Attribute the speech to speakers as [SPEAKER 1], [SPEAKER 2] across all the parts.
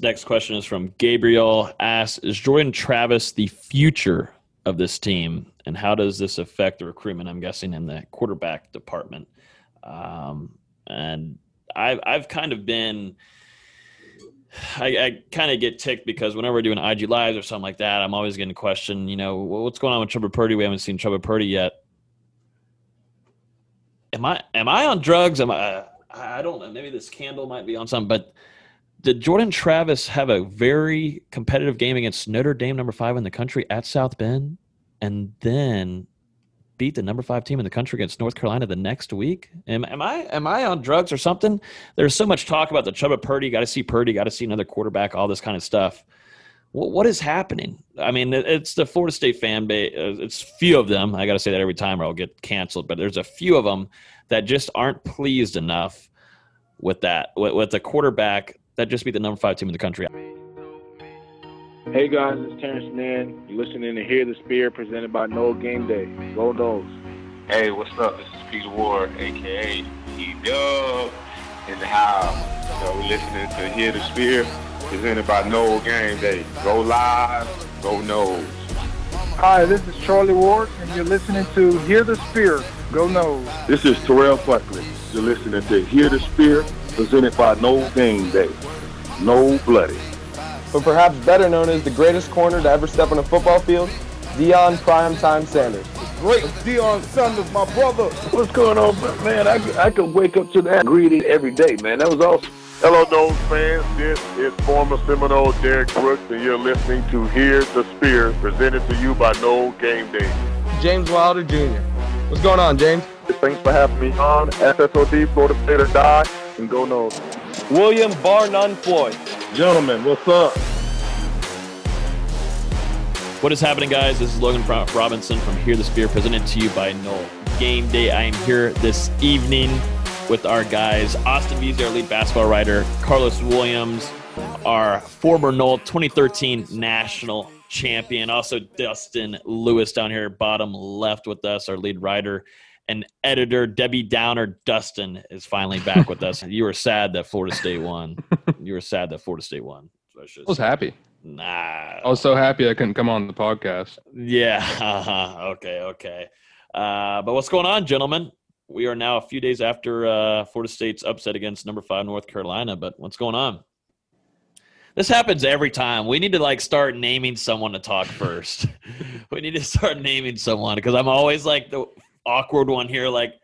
[SPEAKER 1] Next question is from Gabriel. Asks, is Jordan Travis the future of this team, and how does this affect the recruitment? I'm guessing in the quarterback department. Um, and I've I've kind of been. I, I kind of get ticked because whenever we're doing IG lives or something like that, I'm always getting questioned. You know, what's going on with Chubba Purdy? We haven't seen Chubba Purdy yet. Am I am I on drugs? Am I? I don't know. Maybe this candle might be on something, but did Jordan Travis have a very competitive game against Notre Dame, number five in the country at South Bend, and then beat the number five team in the country against North Carolina the next week? Am, am I am I on drugs or something? There's so much talk about the Chubba Purdy. Got to see Purdy. Got to see another quarterback. All this kind of stuff. What, what is happening? I mean, it's the Florida State fan base. Uh, it's few of them. I got to say that every time, or I'll get canceled. But there's a few of them that just aren't pleased enough with that with the quarterback that just beat the number five team in the country.
[SPEAKER 2] Hey guys, it's Terrence Nan. You're listening to Hear the Spear presented by Nole Game Day. Go Noles.
[SPEAKER 3] Hey, what's up? This is Peter Ward, aka E Dub in the house. You know, we're listening to Hear the Spear presented by Nole Game Day. Go live, go Noles.
[SPEAKER 4] Hi, this is Charlie Ward, and you're listening to Hear the Spear. Go Noles.
[SPEAKER 5] This is Terrell Buckley. You're listening to Hear the Spear presented by Nole Game Day. No Bloody.
[SPEAKER 6] But perhaps better known as the greatest corner to ever step on a football field, Deion Primetime Sanders.
[SPEAKER 7] Great Deion Sanders, my brother.
[SPEAKER 5] What's going on, man? I, I could wake up to that greeting every day, man. That was awesome.
[SPEAKER 8] Hello, Noles fans. This is former Seminole Derrick Brooks, and you're listening to Hear the Spear, presented to you by Nole Game Day.
[SPEAKER 6] James Wilder Jr. What's going on, James?
[SPEAKER 8] Thanks for having me on. SSOD, Florida State or Die, and go Noles.
[SPEAKER 6] William Bar None Floyd.
[SPEAKER 5] Gentlemen, what's up?
[SPEAKER 1] What is happening, guys? This is Logan Robinson from Hear the Spear, presented to you by Nole Game Day. I am here this evening with our guys Austin Veazey, our lead basketball writer, Carlos Williams, our former Nole 2013 national champion, also Dustin Lewis down here, bottom left with us, our lead writer and editor Debbie Downer Dustin is finally back with us. You were sad that Florida State won. You were sad that Florida State won.
[SPEAKER 9] I, I was happy.
[SPEAKER 1] Nah.
[SPEAKER 9] I was so happy I couldn't come on the podcast.
[SPEAKER 1] Yeah. Uh-huh. Okay. Okay. Uh, but what's going on, gentlemen? We are now a few days after uh, Florida State's upset against number five North Carolina. But what's going on? This happens every time. We need to like start naming someone to talk first. we need to start naming someone because I'm always like the awkward one here. Like,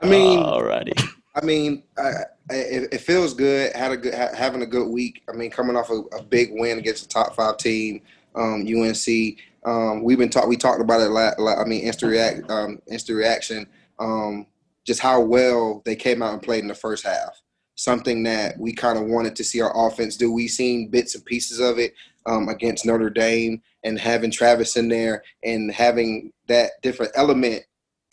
[SPEAKER 10] I mean,
[SPEAKER 1] alrighty.
[SPEAKER 10] I mean, I, it, it, feels good. Had a good ha, having a good week. I mean, coming off a, a big win against a top five team, um, UNC. Um, we've been talk. We talked about it. a lot. I mean, instant react. Um, instant reaction. Um, just how well they came out and played in the first half. Something that we kind of wanted to see our offense do. We seen bits and pieces of it um, against Notre Dame, and having Travis in there and having that different element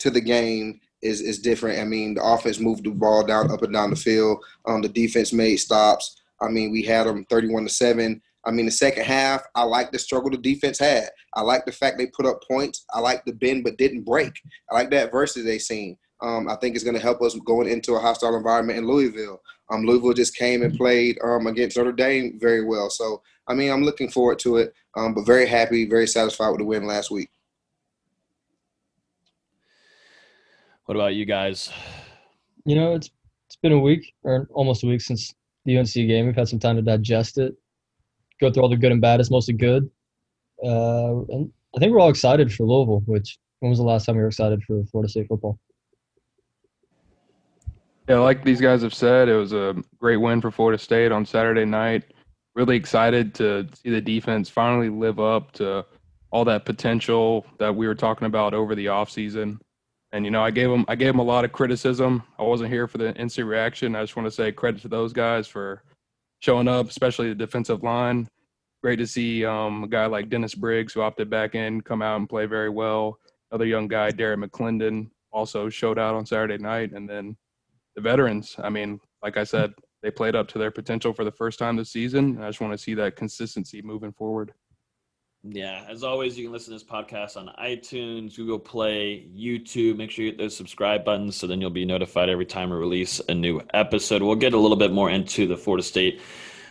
[SPEAKER 10] to the game is is different. I mean, the offense moved the ball down up and down the field. Um, the defense made stops. I mean, we had them 31 to seven. I mean, the second half, I like the struggle the defense had. I like the fact they put up points. I like the bend but didn't break. I like that versus they seen. Um, I think it's going to help us going into a hostile environment in Louisville. Um, Louisville just came and played um, against Notre Dame very well. So, I mean, I'm looking forward to it, um, but very happy, very satisfied with the win last week.
[SPEAKER 1] What about you guys?
[SPEAKER 11] You know, it's it's been a week or almost a week since the UNC game. We've had some time to digest it, go through all the good and bad. It's mostly good, uh, and I think we're all excited for Louisville. Which when was the last time we were excited for Florida State football?
[SPEAKER 9] Yeah, like these guys have said, it was a great win for Florida State on Saturday night. Really excited to see the defense finally live up to all that potential that we were talking about over the offseason. And you know, I gave them I gave them a lot of criticism. I wasn't here for the instant reaction. I just want to say credit to those guys for showing up, especially the defensive line. Great to see um, a guy like Dennis Briggs, who opted back in, come out and play very well. Another young guy, Derrick McLendon, also showed out on Saturday night. And then the veterans, I mean, like I said, they played up to their potential for the first time this season. I just want to see that consistency moving forward.
[SPEAKER 1] Yeah, as always, you can listen to this podcast on iTunes, Google Play, YouTube. Make sure you hit those subscribe buttons so then you'll be notified every time we release a new episode. We'll get a little bit more into the Florida State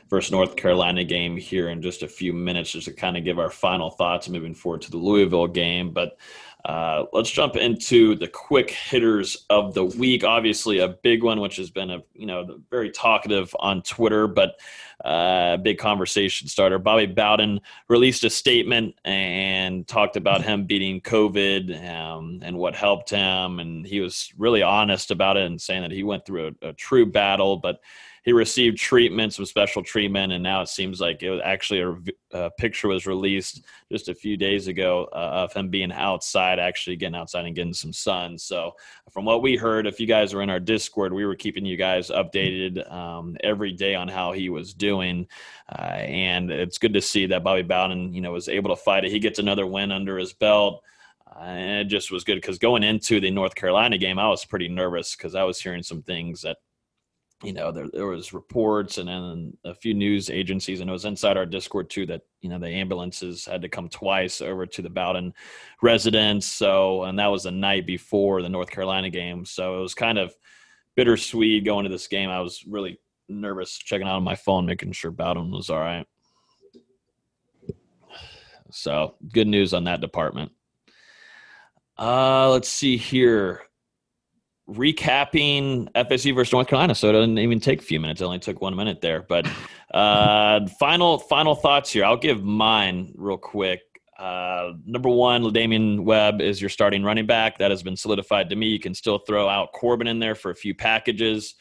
[SPEAKER 1] versus North Carolina game here in just a few minutes, just to kind of give our final thoughts moving forward to the Louisville game. But uh, let's jump into the quick hitters of the week. Obviously, a big one, which has been a you know very talkative on Twitter, but a uh, big conversation starter. Bobby Bowden released a statement and talked about him beating COVID um, and what helped him, and he was really honest about it and saying that he went through a, a true battle, but he received treatment, some special treatment, and now it seems like it was actually a, a picture was released just a few days ago uh, of him being outside, actually getting outside and getting some sun. So, from what we heard, if you guys were in our Discord, we were keeping you guys updated um, every day on how he was doing, uh, and it's good to see that Bobby Bowden, you know, was able to fight it. He gets another win under his belt. Uh, and it just was good because going into the North Carolina game, I was pretty nervous because I was hearing some things that you know there, there was reports and then a few news agencies and it was inside our discord too that you know the ambulances had to come twice over to the bowden residence so and that was the night before the north carolina game. So it was kind of bittersweet going to this game. I was really nervous checking out on my phone making sure bowden was all right. So good news on that department. Uh let's see here recapping FSU versus North Carolina, so it doesn't even take a few minutes. It only took one minute there. But uh, final final thoughts here. I'll give mine real quick. Uh, number one, Damian Webb is your starting running back. That has been solidified to me. You can still throw out Corbin in there for a few packages,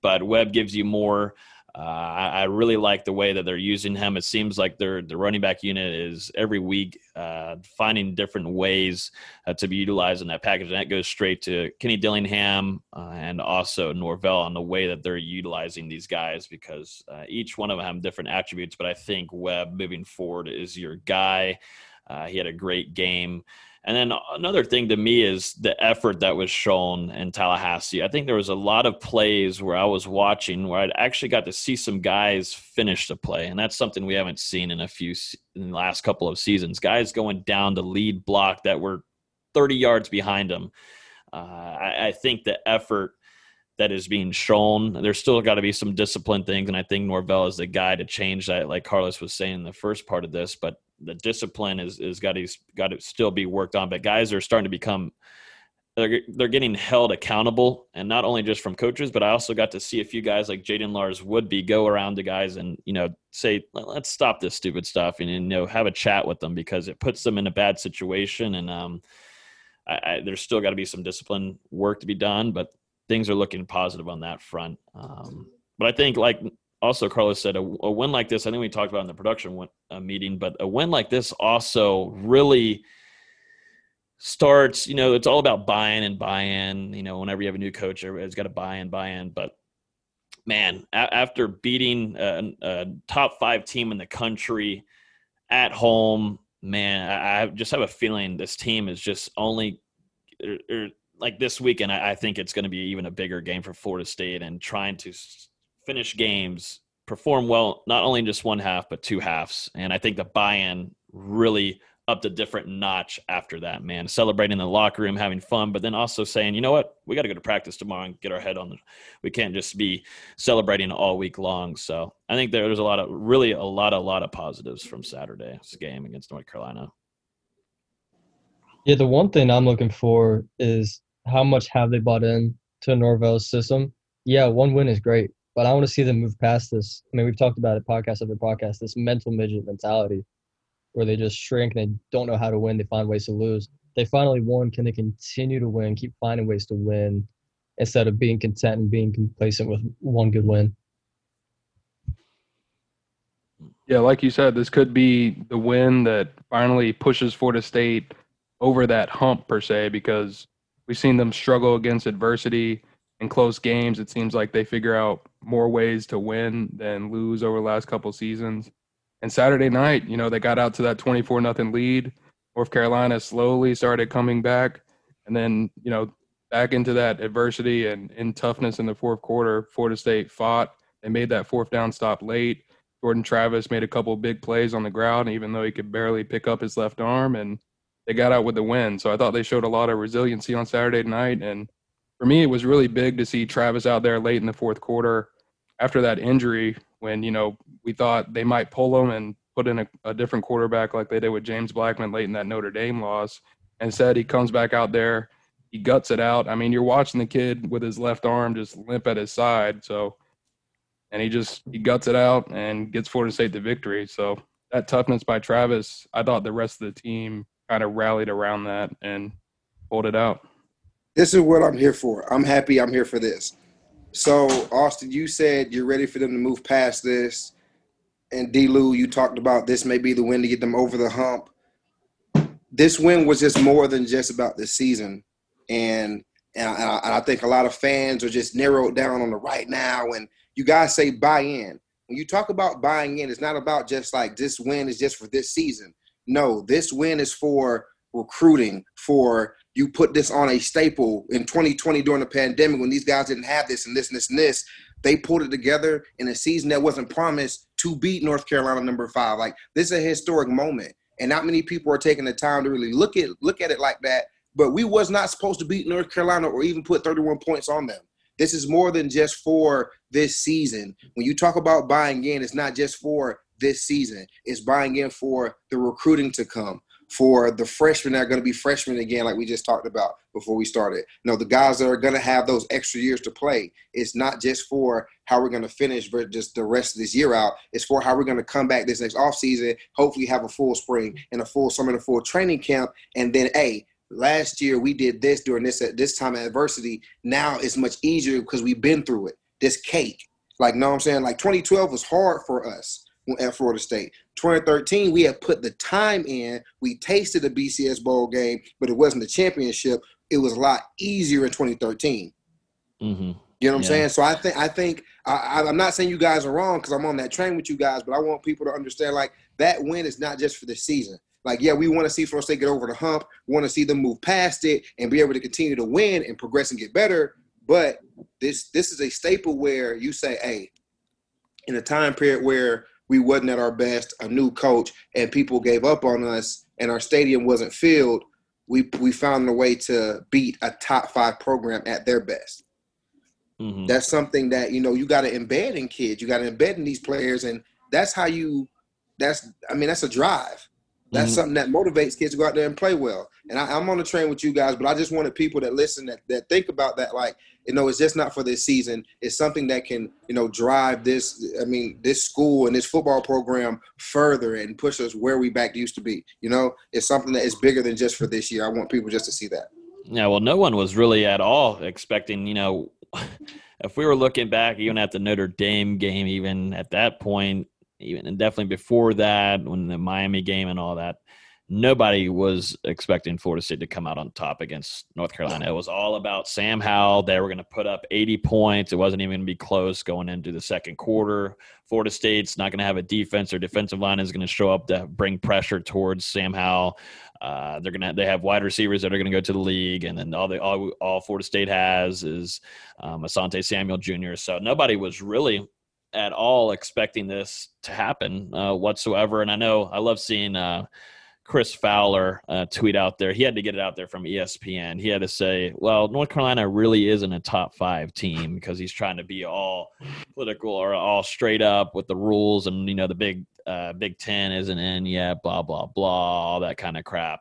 [SPEAKER 1] but Webb gives you more uh, I, I, really like the way that they're using him. It seems like their the running back unit is every week uh, finding different ways uh, to be utilized in that package, and that goes straight to Kenny Dillingham uh, and also Norvell on the way that they're utilizing these guys because uh, each one of them have different attributes. But I think Webb moving forward is your guy. He had a great game. And then another thing to me is the effort that was shown in Tallahassee. I think there was a lot of plays where I was watching where I'd actually got to see some guys finish the play, and that's something we haven't seen in a few in the last couple of seasons. Guys going down to lead block that were 30 yards behind them. Uh, I, I think the effort that is being shown. There's still got to be some discipline things, and I think Norvell is the guy to change that, like Carlos was saying in the first part of this. But the discipline is is got to got to still be worked on. But guys are starting to become they're they're getting held accountable, and not only just from coaches, but I also got to see a few guys like Jaden Lars-Woodbey go around to guys and you know say let's stop this stupid stuff and, you know have a chat with them because it puts them in a bad situation and um. I, I, there's still got to be some discipline work to be done, but things are looking positive on that front. Um, but I think, like also Carlos said, a, a, win like this, I think we talked about in the production win, uh, meeting, but a win like this also really starts, you know, it's all about buy-in and buy-in. You know, whenever you have a new coach, everybody's got to buy in, buy in. But man, a- after beating a, a, top five team in the country at home, man, I, I just have a feeling this team is just only. Like this weekend, I, I think it's going to be even a bigger game for Florida State and trying to finish games, perform well, not only in just one half, but two halves. And I think the buy in really upped a different notch after that, man. Celebrating in the locker room, having fun, but then also saying, you know what, we got to go to practice tomorrow and get our head on the. We can't just be celebrating all week long. So I think there's a lot of really a lot, a lot of positives from Saturday's game against North Carolina.
[SPEAKER 11] Yeah, the one thing I'm looking for is how much have they bought in to Norvell's system? Yeah, one win is great, but I want to see them move past this. I mean, we've talked about it podcast after podcast, this mental midget mentality where they just shrink and they don't know how to win. They find ways to lose. They finally won. Can they continue to win, keep finding ways to win instead of being content and being complacent with one good win?
[SPEAKER 9] Yeah, like you said, this could be the win that finally pushes Florida State over that hump per se, because we've seen them struggle against adversity in close games. It seems like they figure out more ways to win than lose over the last couple seasons. And Saturday night, you know, they got out to that 24 nothing lead. North Carolina slowly started coming back. And then, you know, back into that adversity and in toughness in the fourth quarter, Florida State fought. They made that fourth down stop late. Jordan Travis made a couple big plays on the ground, even though he could barely pick up his left arm, and they got out with the win. So I thought they showed a lot of resiliency on Saturday night. And for me, it was really big to see Travis out there late in the fourth quarter after that injury when you know we thought they might pull him and put in a, a different quarterback like they did with James Blackman late in that Notre Dame loss. Instead, he comes back out there, he guts it out. I mean, you're watching the kid with his left arm just limp at his side, so and he just he guts it out and gets Florida State the victory. So that toughness by Travis, I thought the rest of the team kind of rallied around that and pulled it out.
[SPEAKER 10] This is what I'm here for. I'm happy I'm here for this. So, Austin, you said you're ready for them to move past this. And D. Lou, you talked about this may be the win to get them over the hump. This win was just more than just about this season. And and I, and I think a lot of fans are just narrowed down on the right now. And you guys say buy in. When you talk about buying in, it's not about just like this win is just for this season. No, this win is for recruiting, for you put this on a staple in 2020 during the pandemic when these guys didn't have this and this and this and this. They pulled it together in a season that wasn't promised to beat North Carolina number five. Like this is a historic moment, and not many people are taking the time to really look at look at it like that. But we was not supposed to beat North Carolina or even put 31 points on them. This is more than just for this season. When you talk about buying in, it's not just for this season. It's buying in for the recruiting to come, for the freshmen that are going to be freshmen again, like we just talked about before we started. Know, the guys that are going to have those extra years to play. It's not just for how we're going to finish, but just the rest of this year out. It's for how we're going to come back this next offseason, hopefully have a full spring and a full summer and a full training camp. And then, a last year we did this during this at this time of adversity. Now it's much easier because we've been through it. This cake. Like, know what I'm saying? Like 2012 was hard for us at Florida State. 2013, we had put the time in. We tasted the BCS bowl game, but it wasn't the championship. It was a lot easier in 2013.
[SPEAKER 1] Mm-hmm.
[SPEAKER 10] You know what I'm saying? So I think I think I, I'm not saying you guys are wrong because I'm on that train with you guys, but I want people to understand like that win is not just for the season. Like, yeah, we want to see Florida State get over the hump. We want to see them move past it and be able to continue to win and progress and get better. But this this is a staple where you say, hey, in a time period where we wasn't at our best, a new coach, and people gave up on us, and our stadium wasn't filled, we we found a way to beat a top five program at their best.
[SPEAKER 1] Mm-hmm.
[SPEAKER 10] That's something that you know you got to embed in kids. You got to embed in these players, and that's how you. That's I mean that's a drive. That's
[SPEAKER 1] Mhm.
[SPEAKER 10] something that motivates kids to go out there and play well. And I, I'm on the train with you guys, but I just wanted people that listen that, that think about that, like, you know, it's just not for this season. It's something that can, you know, drive this, I mean, this school and this football program further and push us where we back used to be. You know, it's something that is bigger than just for this year. I want people just to see that.
[SPEAKER 1] Yeah, well, no one was really at all expecting, you know, if we were looking back even at the Notre Dame game, even at that point, even and definitely before that, when the Miami game and all that, nobody was expecting Florida State to come out on top against North Carolina. It was all about Sam Howell. They were going to put up 80 points. It wasn't even going to be close going into the second quarter. Florida State's not going to have a defense. Their defensive line is going to show up to bring pressure towards Sam Howell. Uh, they're gonna they have wide receivers that are gonna go to the league, and then all the all, all Florida State has is um, Asante Samuel Jr. So nobody was really at all expecting this to happen uh, whatsoever. And I know I love seeing uh, Chris Fowler uh, tweet out there. He had to get it out there from ESPN. He had to say, "Well, North Carolina really isn't a top five team because he's trying to be all political or all straight up with the rules, and you know the big uh, Big Ten isn't in yet. Blah blah blah, all that kind of crap."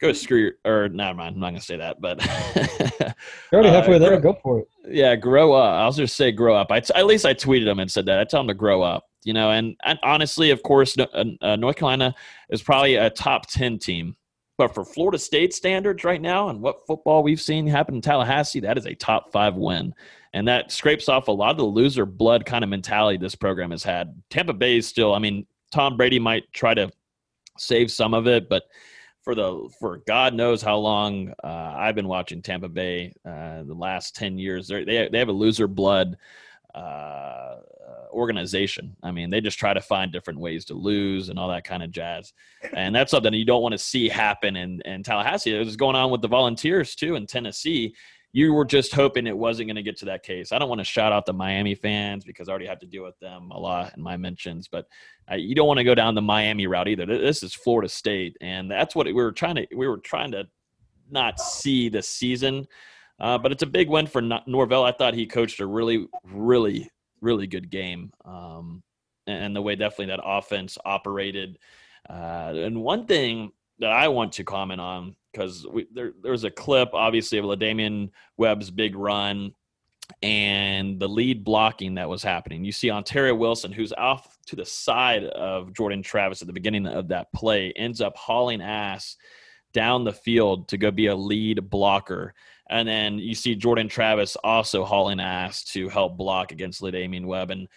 [SPEAKER 1] Go screw your, or never mind. I'm not gonna say that, but
[SPEAKER 11] You're already
[SPEAKER 1] Uh,
[SPEAKER 11] halfway there.
[SPEAKER 1] grow-
[SPEAKER 11] Go for it.
[SPEAKER 1] yeah, grow up. I'll just say grow up. I t- at least I tweeted him and said that. I tell him to grow up, you know. And, and honestly, of course, no- uh, uh, North Carolina is probably a top ten team, but for Florida State standards right now and what football we've seen happen in Tallahassee, that is a top five win, and that scrapes off a lot of the loser blood kind of mentality this program has had. Tampa Bay is still. I mean, Tom Brady might try to save some of it, but for the for God knows how long uh, I've been watching Tampa Bay uh, the last ten years. They're, they they have a loser blood uh, uh, organization. I mean, they just try to find different ways to lose and all that kind of jazz. And that's something you don't want to see happen in in Tallahassee. It was going on with the Volunteers too in Tennessee. You were just hoping it wasn't going to get to that case. I don't want to shout out the Miami fans because I already have to deal with them a lot in my mentions, but uh, you don't want to go down the Miami route either. This is Florida State, and that's what we were trying to. We were trying to not see this season, uh, but it's a big win for Norvell. I thought he coached a really, really, really good game. Um, and the way definitely that offense operated. Uh, and one thing that I want to comment on because there there was a clip obviously of LaDamian Webb's big run and the lead blocking that was happening. You see Ontario Wilson, who's off to the side of Jordan Travis at the beginning of that play, ends up hauling ass down the field to go be a lead blocker. And then you see Jordan Travis also hauling ass to help block against LaDamian Webb. And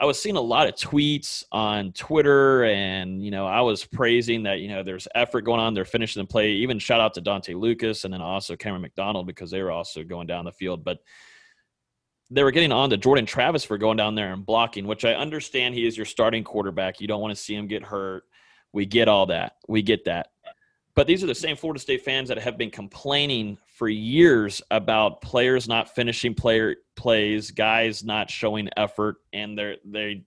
[SPEAKER 1] I was seeing a lot of tweets on Twitter, and you know, I was praising that you know there's effort going on. They're finishing the play. Even shout out to Dontae Lucas, and then also Camren McDonald because they were also going down the field. But they were getting on to Jordan Travis for going down there and blocking, which I understand he is your starting quarterback. You don't want to see him get hurt. We get all that. We get that. But these are the same Florida State fans that have been complaining for years about players not finishing player plays, guys not showing effort, and they they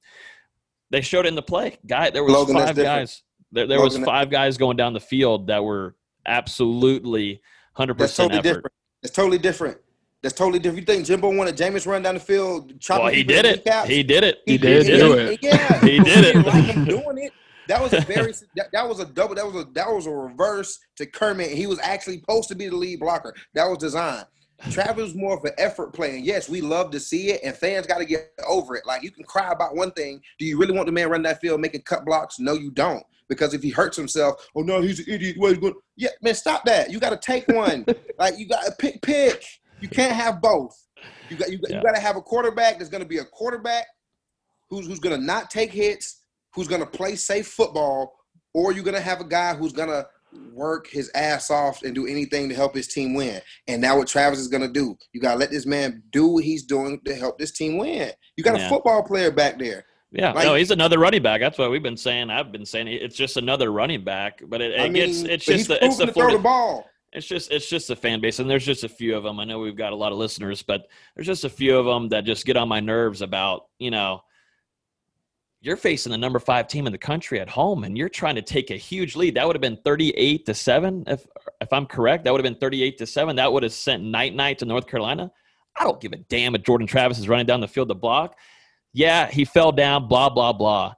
[SPEAKER 1] they showed in the play. Guy, there was Logan, five guys. There, there Logan, was five guys going down the field that were absolutely hundred percent effort.
[SPEAKER 10] Different. It's totally different. That's totally different. You think Jimbo wanted Jameis run down the field?
[SPEAKER 1] Well, he did, he did it. He did it.
[SPEAKER 9] He, did, do it.
[SPEAKER 10] Yeah,
[SPEAKER 1] he did it.
[SPEAKER 10] Like him doing it. That was a very that, that, was a double. That was a that was a reverse to Kermit. He was actually supposed to be the lead blocker. That was designed. Travis was more of an effort play, and yes, we love to see it, and fans got to get over it. Like you can cry about one thing. Do you really want the man run that field making cut blocks? No, you don't. Because if he hurts himself, oh no, he's an idiot. What going? Yeah, man, stop that. You got to take one. like you got to pick pick. You can't have both. You got you, yeah. you got to have a quarterback that's going to be a quarterback who's who's going to not take hits, who's going to play safe football, or you're going to have a guy who's going to work his ass off and do anything to help his team win. And now what Travis is going to do, you got to let this man do what he's doing to help this team win. You got yeah. a football player back there.
[SPEAKER 1] Yeah, like, no, he's another running back. That's what we've been saying. I've been saying it's just another running back, but it, it I mean, gets it's just the it's the,
[SPEAKER 10] Florida, the ball.
[SPEAKER 1] It's just it's just a fan base, and there's just a few of them. I know we've got a lot of listeners, but there's just a few of them that just get on my nerves about you know you're facing the number five team in the country at home, and you're trying to take a huge lead. That would have been 38 to seven, if if I'm correct. That would have been 38 to seven. That would have sent night night to North Carolina. I don't give a damn if Jordan Travis is running down the field to block. Yeah, he fell down. Blah blah blah.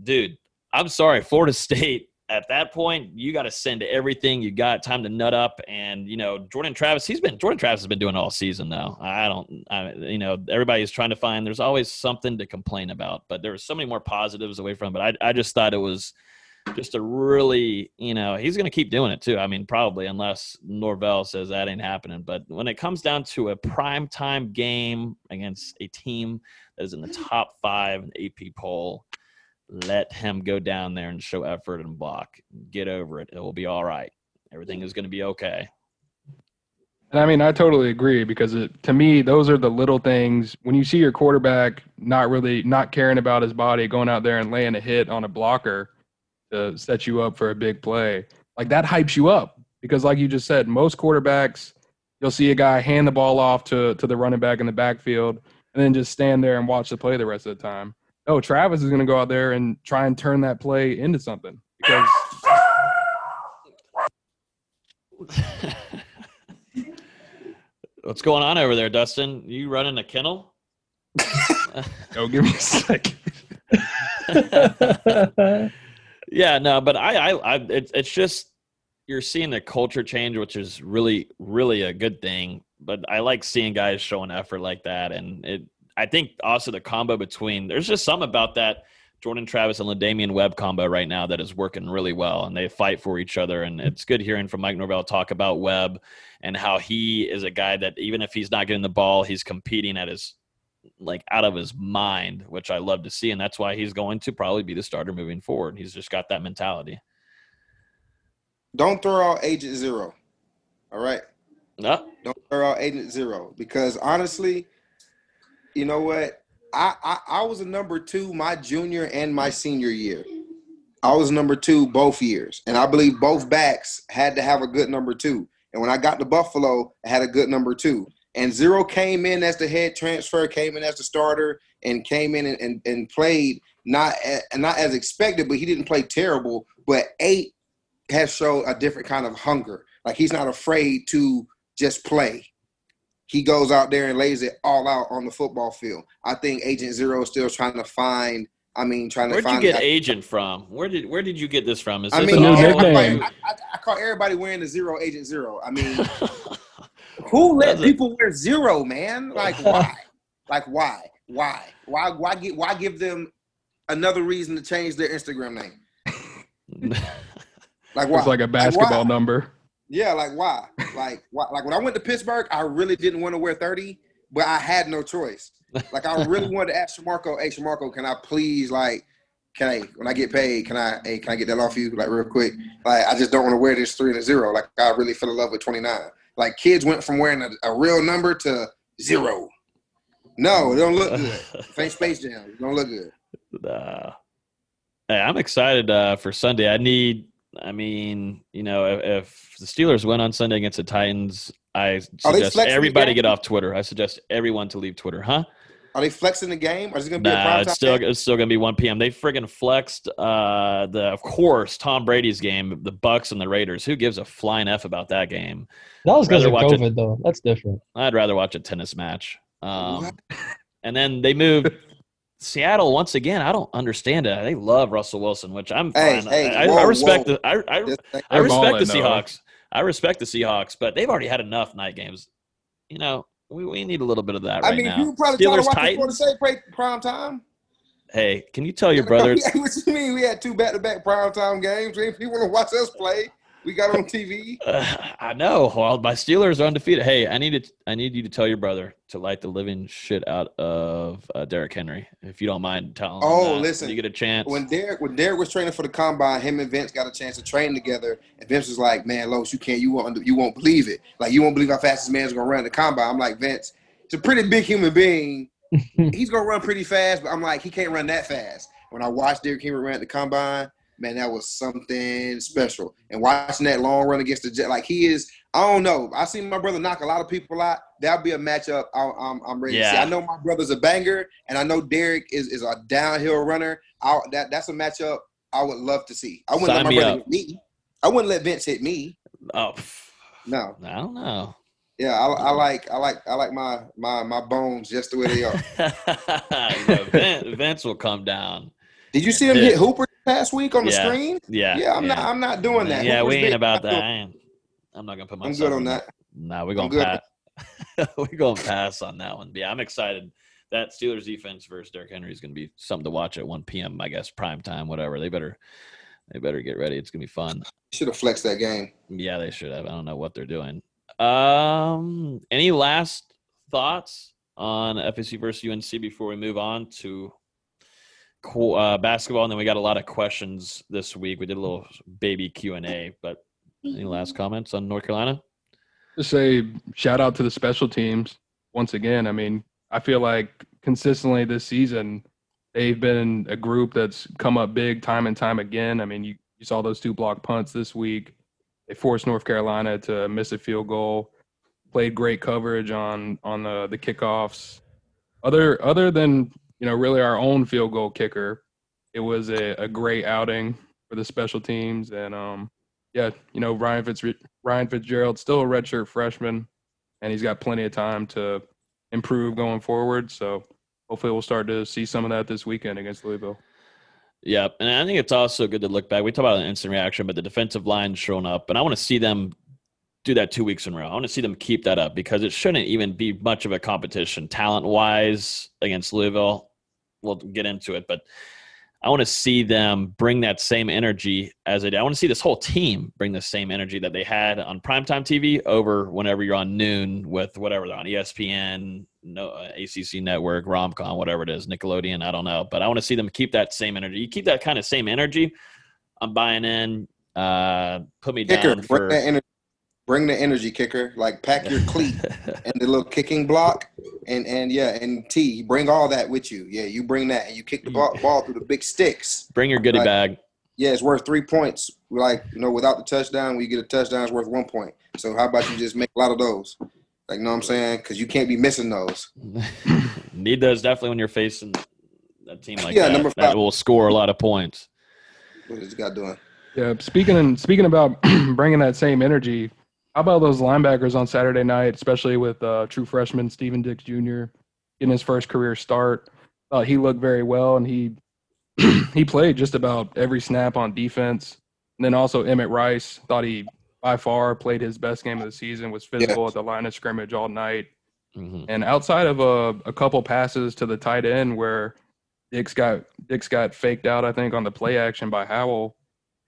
[SPEAKER 1] Dude, I'm sorry, Florida State at that point, you got to send everything you got. Time to nut up, and you know Jordan Travis. He's been Jordan Travis has been doing all season though. I don't, I, you know, everybody's trying to find. There's always something to complain about, but there so many more positives away from. But I, I just thought it was just a really, you know, he's going to keep doing it too. I mean, probably unless Norvell says that ain't happening. But when it comes down to a prime time game against a team that is in the top five in the AP poll let him go down there and show effort and block. Get over it. It will be all right. Everything is going to be okay.
[SPEAKER 9] And I mean, I totally agree because it, to me, those are the little things. When you see your quarterback not really not caring about his body, going out there and laying a hit on a blocker to set you up for a big play, like that hypes you up. Because, like you just said, most quarterbacks, you'll see a guy hand the ball off to to the running back in the backfield and then just stand there and watch the play the rest of the time oh, Travis is going to go out there and try and turn that play into something because.
[SPEAKER 1] What's going on over there, Dustin? You running a kennel?
[SPEAKER 9] Go give me a second.
[SPEAKER 1] yeah, no, but I, I, I it, it's just you're seeing the culture change, which is really, really a good thing. But I like seeing guys showing effort like that, and it I think also the combo between there's just some about that Jordan Travis and LaDamian Webb combo right now that is working really well, and they fight for each other. And mm-hmm. it's good hearing from Mike Norvell talk about Webb and how he is a guy that even if he's not getting the ball, he's competing at his like out of his mind, which I love to see, and that's why he's going to probably be the starter moving forward. He's just got that mentality.
[SPEAKER 10] Don't throw out Agent Zero. All right.
[SPEAKER 1] No.
[SPEAKER 10] Don't throw out Agent Zero because honestly you know what? I, I, I was a number two my junior and my senior year. I was number two both years, and I believe both backs had to have a good number two. And when I got to Buffalo, I had a good number two. And Zero came in as the head transfer, came in as the starter, and came in and, and, and played not not as expected, but he didn't play terrible. But eight has showed a different kind of hunger. Like he's not afraid to just play he goes out there and lays it all out on the football field. I think Agent Zero is still trying to find I mean, trying to find.
[SPEAKER 1] Where'd you get
[SPEAKER 10] I,
[SPEAKER 1] agent from? Where did where did you get this from? Is
[SPEAKER 10] I
[SPEAKER 1] this
[SPEAKER 10] mean,
[SPEAKER 1] an
[SPEAKER 9] new
[SPEAKER 1] all-
[SPEAKER 9] nickname.
[SPEAKER 10] I, I, I call everybody wearing the zero agent zero. I mean, who let
[SPEAKER 1] Does it-
[SPEAKER 10] people wear zero, man? Like why? like why? Why? Why? Why get? Why give them another reason to change their Instagram name? Like why?
[SPEAKER 9] It's like a
[SPEAKER 10] why?
[SPEAKER 9] basketball number.
[SPEAKER 10] Yeah, like why? Like why? Like when I went to Pittsburgh, I really didn't want to wear 30, but I had no choice. Like I really wanted to ask Shamarko, hey Shamarko, can I please like can I when I get paid, can I hey, can I get that off you like real quick? Like I just don't want to wear this three and a zero. Like I really fell in love with 29. Like kids went from wearing a, a real number to zero. No, it don't look good. Ain't Space Jam, it don't look good.
[SPEAKER 1] Uh, hey, I'm excited uh, for Sunday. I need. I mean, you know, if, if the Steelers win on Sunday against the Titans, I suggest everybody get off Twitter. I suggest everyone to leave Twitter, huh?
[SPEAKER 10] Are they flexing the game? Or is it gonna be a
[SPEAKER 1] Nah,
[SPEAKER 10] prime
[SPEAKER 1] it's still
[SPEAKER 10] game?
[SPEAKER 1] it's still gonna be 1 p.m. They friggin' flexed uh, the of course Tom Brady's game, the Bucs and the Raiders. Who gives a flying f about that game?
[SPEAKER 11] That was because
[SPEAKER 1] Rather
[SPEAKER 11] of
[SPEAKER 1] watch it-
[SPEAKER 11] COVID, though. That's different.
[SPEAKER 1] I'd rather watch a tennis match. Um, and then they moved Seattle once again. I don't understand it. They love Russell Wilson, which I'm
[SPEAKER 10] Hey,
[SPEAKER 1] fine.
[SPEAKER 10] hey,
[SPEAKER 1] I, I
[SPEAKER 10] whoa,
[SPEAKER 1] respect
[SPEAKER 10] whoa.
[SPEAKER 1] the I, I, I respect
[SPEAKER 9] balling,
[SPEAKER 1] the
[SPEAKER 9] though.
[SPEAKER 1] Seahawks. I respect the Seahawks, but they've already had enough night games. You know, we, we need a little bit of that
[SPEAKER 10] I
[SPEAKER 1] right
[SPEAKER 10] mean,
[SPEAKER 1] now.
[SPEAKER 10] you probably trying
[SPEAKER 1] Steelers
[SPEAKER 10] to watch the Florida
[SPEAKER 1] Titans.
[SPEAKER 10] State prime time.
[SPEAKER 1] Hey, can you tell your brother?
[SPEAKER 10] what you mean? We had two back-to-back primetime games. If you want to watch us play, we got on TV.
[SPEAKER 1] Uh, I know. Well, my Steelers are undefeated. Hey, I need to. I need you to tell your brother to light the living shit out of uh, Derrick Henry, if you don't mind telling.
[SPEAKER 10] Oh,
[SPEAKER 1] that.
[SPEAKER 10] listen.
[SPEAKER 1] You get a chance.
[SPEAKER 10] When Derrick when Derrick was training for the combine, him and Vince got a chance to train together, and Vince was like, "Man, Los, you can't, you won't, you won't believe it. Like you won't believe how fast this man's gonna run the combine." I'm like, Vince, it's a pretty big human being. He's gonna run pretty fast, but I'm like, he can't run that fast. When I watched Derrick Henry run at the combine, man, that was something special. And watching that long run against the Jet, like he is, I don't know. I seen my brother knock a lot of people out. That'll be a matchup I, I'm, I'm ready to see. I know my brother's a banger, and I know Derrick is, is a downhill runner. I, that that's a matchup I would love to see. I wouldn't
[SPEAKER 1] Sign
[SPEAKER 10] let my
[SPEAKER 1] me
[SPEAKER 10] brother
[SPEAKER 1] up.
[SPEAKER 10] hit me. I wouldn't let Vince hit me.
[SPEAKER 1] oh,
[SPEAKER 10] No.
[SPEAKER 1] I don't know.
[SPEAKER 10] Yeah, I, I like I like I like my my my bones just the way they are.
[SPEAKER 1] Vince, Vince will come down.
[SPEAKER 10] Did you see him
[SPEAKER 1] Yeah.
[SPEAKER 10] hit Hooper last week on the
[SPEAKER 1] Yeah.
[SPEAKER 10] screen?
[SPEAKER 1] Yeah.
[SPEAKER 10] Yeah, I'm not I'm not doing that.
[SPEAKER 1] Yeah, we ain't
[SPEAKER 10] big.
[SPEAKER 1] about that. I ain't, I'm not gonna put myself.
[SPEAKER 10] I'm good on that.
[SPEAKER 1] Nah, we're gonna pass. we're gonna pass on that one. Yeah, I'm excited. That Steelers defense versus Derrick Henry is gonna be something to watch at 1 p.m. I guess prime time, whatever. They better, they better get ready. It's gonna be fun.
[SPEAKER 10] Should have flexed that game.
[SPEAKER 1] Yeah, they should have. I don't know what they're doing. Um, any last thoughts on FSU versus UNC before we move on to cool, uh, basketball? And then we got a lot of questions this week. We did a little baby Q and A, but any last comments on North Carolina?
[SPEAKER 9] Just say shout out to the special teams once again. I mean, I feel like consistently this season they've been a group that's come up big time and time again. I mean, you, you saw those two block punts this week. They forced North Carolina to miss a field goal. Played great coverage on on the the kickoffs. Other other than you know really our own field goal kicker, it was a, a great outing for the special teams and um yeah you know Ryan Fitz Ryan Fitzgerald still a redshirt freshman and he's got plenty of time to improve going forward. So hopefully we'll start to see some of that this weekend against Louisville.
[SPEAKER 1] Yeah, and I think it's also good to look back. We talk about an instant reaction, but the defensive line showing up, and I want to see them do that two weeks in a row. I want to see them keep that up because it shouldn't even be much of a competition talent wise against Louisville. We'll get into it, but I want to see them bring that same energy as they did. I want to see this whole team bring the same energy that they had on primetime TV over whenever you're on noon with whatever they're on ESPN, no uh, ACC network, Romcom, whatever it is, Nickelodeon. I don't know, but I want to see them keep that same energy. You keep that kind of same energy. I'm buying in. Uh, put me
[SPEAKER 10] Kicker,
[SPEAKER 1] down for.
[SPEAKER 10] that energy. Bring the energy, kicker. Like pack your cleat and the little kicking block, and and yeah, and T. Bring all that with you. Yeah, you bring that, and you kick the mm. ball, ball through the big sticks.
[SPEAKER 1] Bring your goodie
[SPEAKER 10] Like,
[SPEAKER 1] bag.
[SPEAKER 10] Yeah, it's worth three points. Like you know, without the touchdown, when you get a touchdown, it's worth one point. So how about you just make a lot of those? Like, you know what I'm saying? Because you can't be missing those.
[SPEAKER 1] Need those definitely when you're facing a team like
[SPEAKER 10] Yeah,
[SPEAKER 1] that
[SPEAKER 10] number
[SPEAKER 1] that
[SPEAKER 10] five.
[SPEAKER 1] will score a lot of points.
[SPEAKER 10] What is this guy doing?
[SPEAKER 9] Yeah, speaking and speaking about bringing that same energy, how about those linebackers on Saturday night, especially with uh, true freshman Stephen Dix Jr. getting his first career start? Uh, he looked very well, and he he played just about every snap on defense. And then also Emmett Rice thought he by far played his best game of the season. Was physical yeah. at the line of scrimmage all night. Mm-hmm. And outside of a, a couple passes to the tight end where Dix got Dix got faked out, I think on the play action by Howell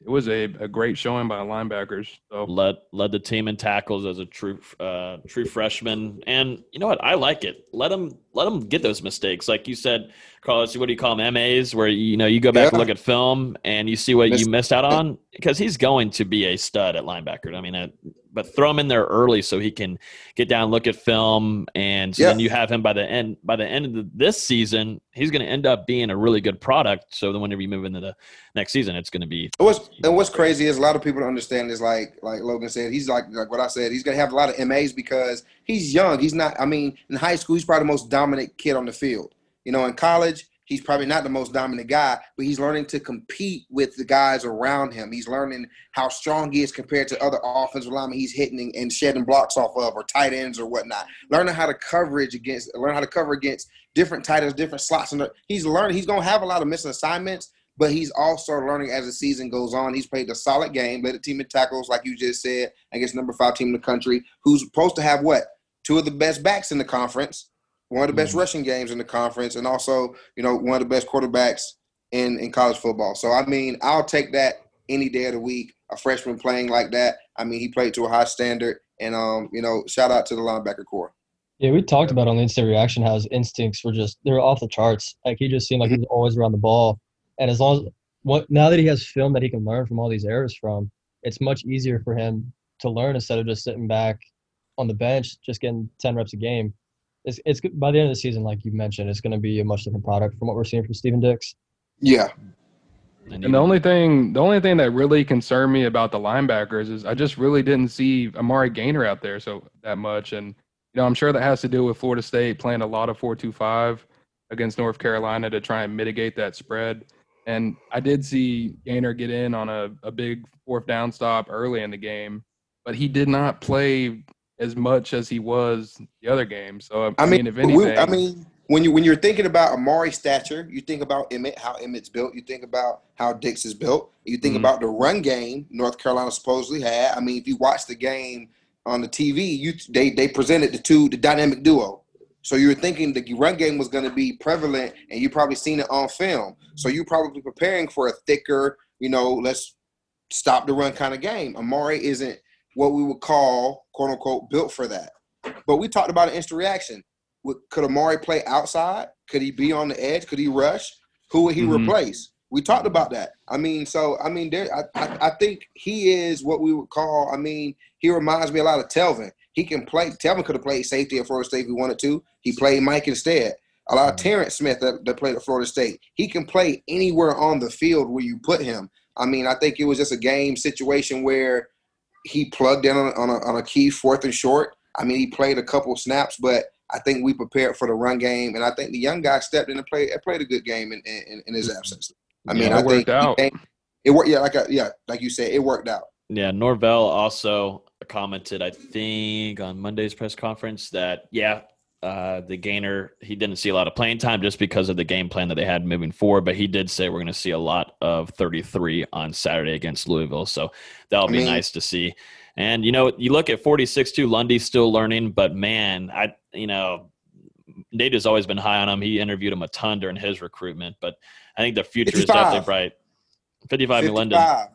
[SPEAKER 9] it was a, a great showing by linebackers. So
[SPEAKER 1] led led the team in tackles as a true uh, true freshman, and you know what? I like it. Let him let him get those mistakes, like you said, Carlos. What do you call them? MAs, where you know you go back yeah. and look at film and you see what Miss- you missed out on, because he's going to be a stud at linebacker. I mean, uh, but throw him in there early so he can get down, look at film, and so yeah. then you have him by the end. By the end of the, this season, he's going to end up being a really good product. So then, whenever you move into the next season, it's going to be.
[SPEAKER 10] What's and what's crazy is a lot of people don't understand is like like Logan said, he's like like what I said. He's going to have a lot of MAs because he's young. He's not. I mean, in high school, he's probably the most dominant kid on the field. You know, in college, he's probably not the most dominant guy, but he's learning to compete with the guys around him. He's learning how strong he is compared to other offensive linemen he's hitting and shedding blocks off of, or tight ends or whatnot. Learning how to coverage against, learn how to cover against different tight ends, different slots. And uh, he's learning. He's to have a lot of missing assignments, but he's also learning as the season goes on. He's played a solid game, led a team in tackles, like you just said. Guess number five team in the country, who's supposed to have what two of the best backs in the conference one of the best mm-hmm. rushing games in the conference, and also you know one of the best quarterbacks in in college football. So I mean, I'll take that any day of the week. A freshman playing like that. I mean, he played to a high standard, and um, you know, shout out to the linebacker core.
[SPEAKER 11] Yeah, we talked about on the instant reaction how his instincts were just they were off the charts. Like he just seemed like he was always around the ball, and as long as what now that he has film that he can learn from all these errors from, it's much easier for him to learn instead of just sitting back on the bench, just getting ten reps a game it's, it's by the end of the season, like you mentioned, it's going to be a much different product from what we're seeing from Stephen Dix.
[SPEAKER 10] Yeah.
[SPEAKER 9] And the only thing, the only thing that really concerned me about the linebackers is I just really didn't see Amari Gainer out there so that much, and you know I'm sure that has to do with Florida State playing a lot of four-two-five against North Carolina to try and mitigate that spread. And I did see Gainer get in on a, a big fourth down stop early in the game, but he did not play as much as he was the other game. So I, I mean, mean, if anything, we,
[SPEAKER 10] I mean, when you when you're thinking about Amari stature, you think about Emmett, how Emmett's built. You think about how Dix is built. You think mm-hmm. about the run game North Carolina supposedly had. I mean, if you watch the game on the TV, you they they presented the two the dynamic duo. So you're thinking the run game was going to be prevalent, and you probably seen it on film. So you're probably preparing for a thicker, you know, let's stop the run kind of game. Amari isn't what we would call quote unquote built for that. But we talked about an instant reaction. Could Amari play outside? Could he be on the edge? Could he rush? Who would he mm-hmm. replace? We talked about that. I mean, so I mean, there. I, I, I think he is what we would call. I mean, he reminds me a lot of Telvin. He can play. Telvin could have played safety at Florida State if he wanted to. He played Mike instead. A lot of mm-hmm. Terrence Smith that, that played at Florida State. He can play anywhere on the field where you put him. I mean, I think it was just a game situation where he plugged in on, on, a, on a key fourth and short. I mean, he played a couple snaps, but I think we prepared for the run game, and I think the young guy stepped in and played played a good game in, in, in his absence. I mean,
[SPEAKER 9] yeah,
[SPEAKER 10] I
[SPEAKER 9] think
[SPEAKER 10] out. Came, it worked. Yeah, like a, yeah, like you said, it worked out.
[SPEAKER 1] Yeah, Norvell also commented, I think, on Monday's press conference that yeah, uh, the gainer he didn't see a lot of playing time just because of the game plan that they had moving forward but he did say we're going to see a lot of 33 on saturday against louisville so that'll be I mean, nice to see and you know you look at 46 2 lundy's still learning but man i you know nate has always been high on him he interviewed him a ton during his recruitment but i think the future 55. is definitely bright 55, 55. in london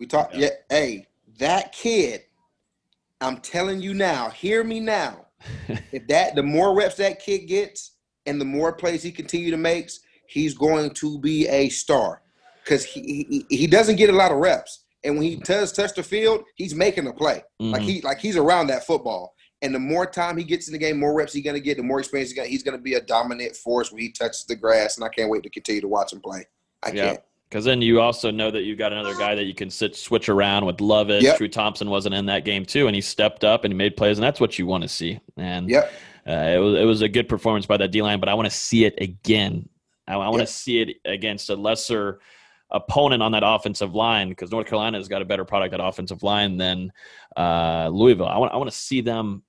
[SPEAKER 10] we talk yeah. yeah hey that kid i'm telling you now hear me now if that the more reps that kid gets and the more plays he continue to makes, he's going to be a star because he, he, he doesn't get a lot of reps. And when he does touch the field, he's making a play. Mm-hmm. Like he like he's around that football. And the more time he gets in the game, more reps he's gonna get, the more experience he's gonna he's gonna be a dominant force when he touches the grass. And I can't wait to continue to watch him play. I yeah. can't.
[SPEAKER 1] Because then you also know that you've got another guy that you can sit switch around with Lovett. Yep. True Thompson wasn't in that game too, and he stepped up and he made plays, and that's what you want to see. And
[SPEAKER 10] yep.
[SPEAKER 1] uh, it was it was a good performance by that D line, but I want to see it again. I, I want to yep. see it against a lesser opponent on that offensive line because North Carolina has got a better product at offensive line than uh, Louisville. I want I want to see them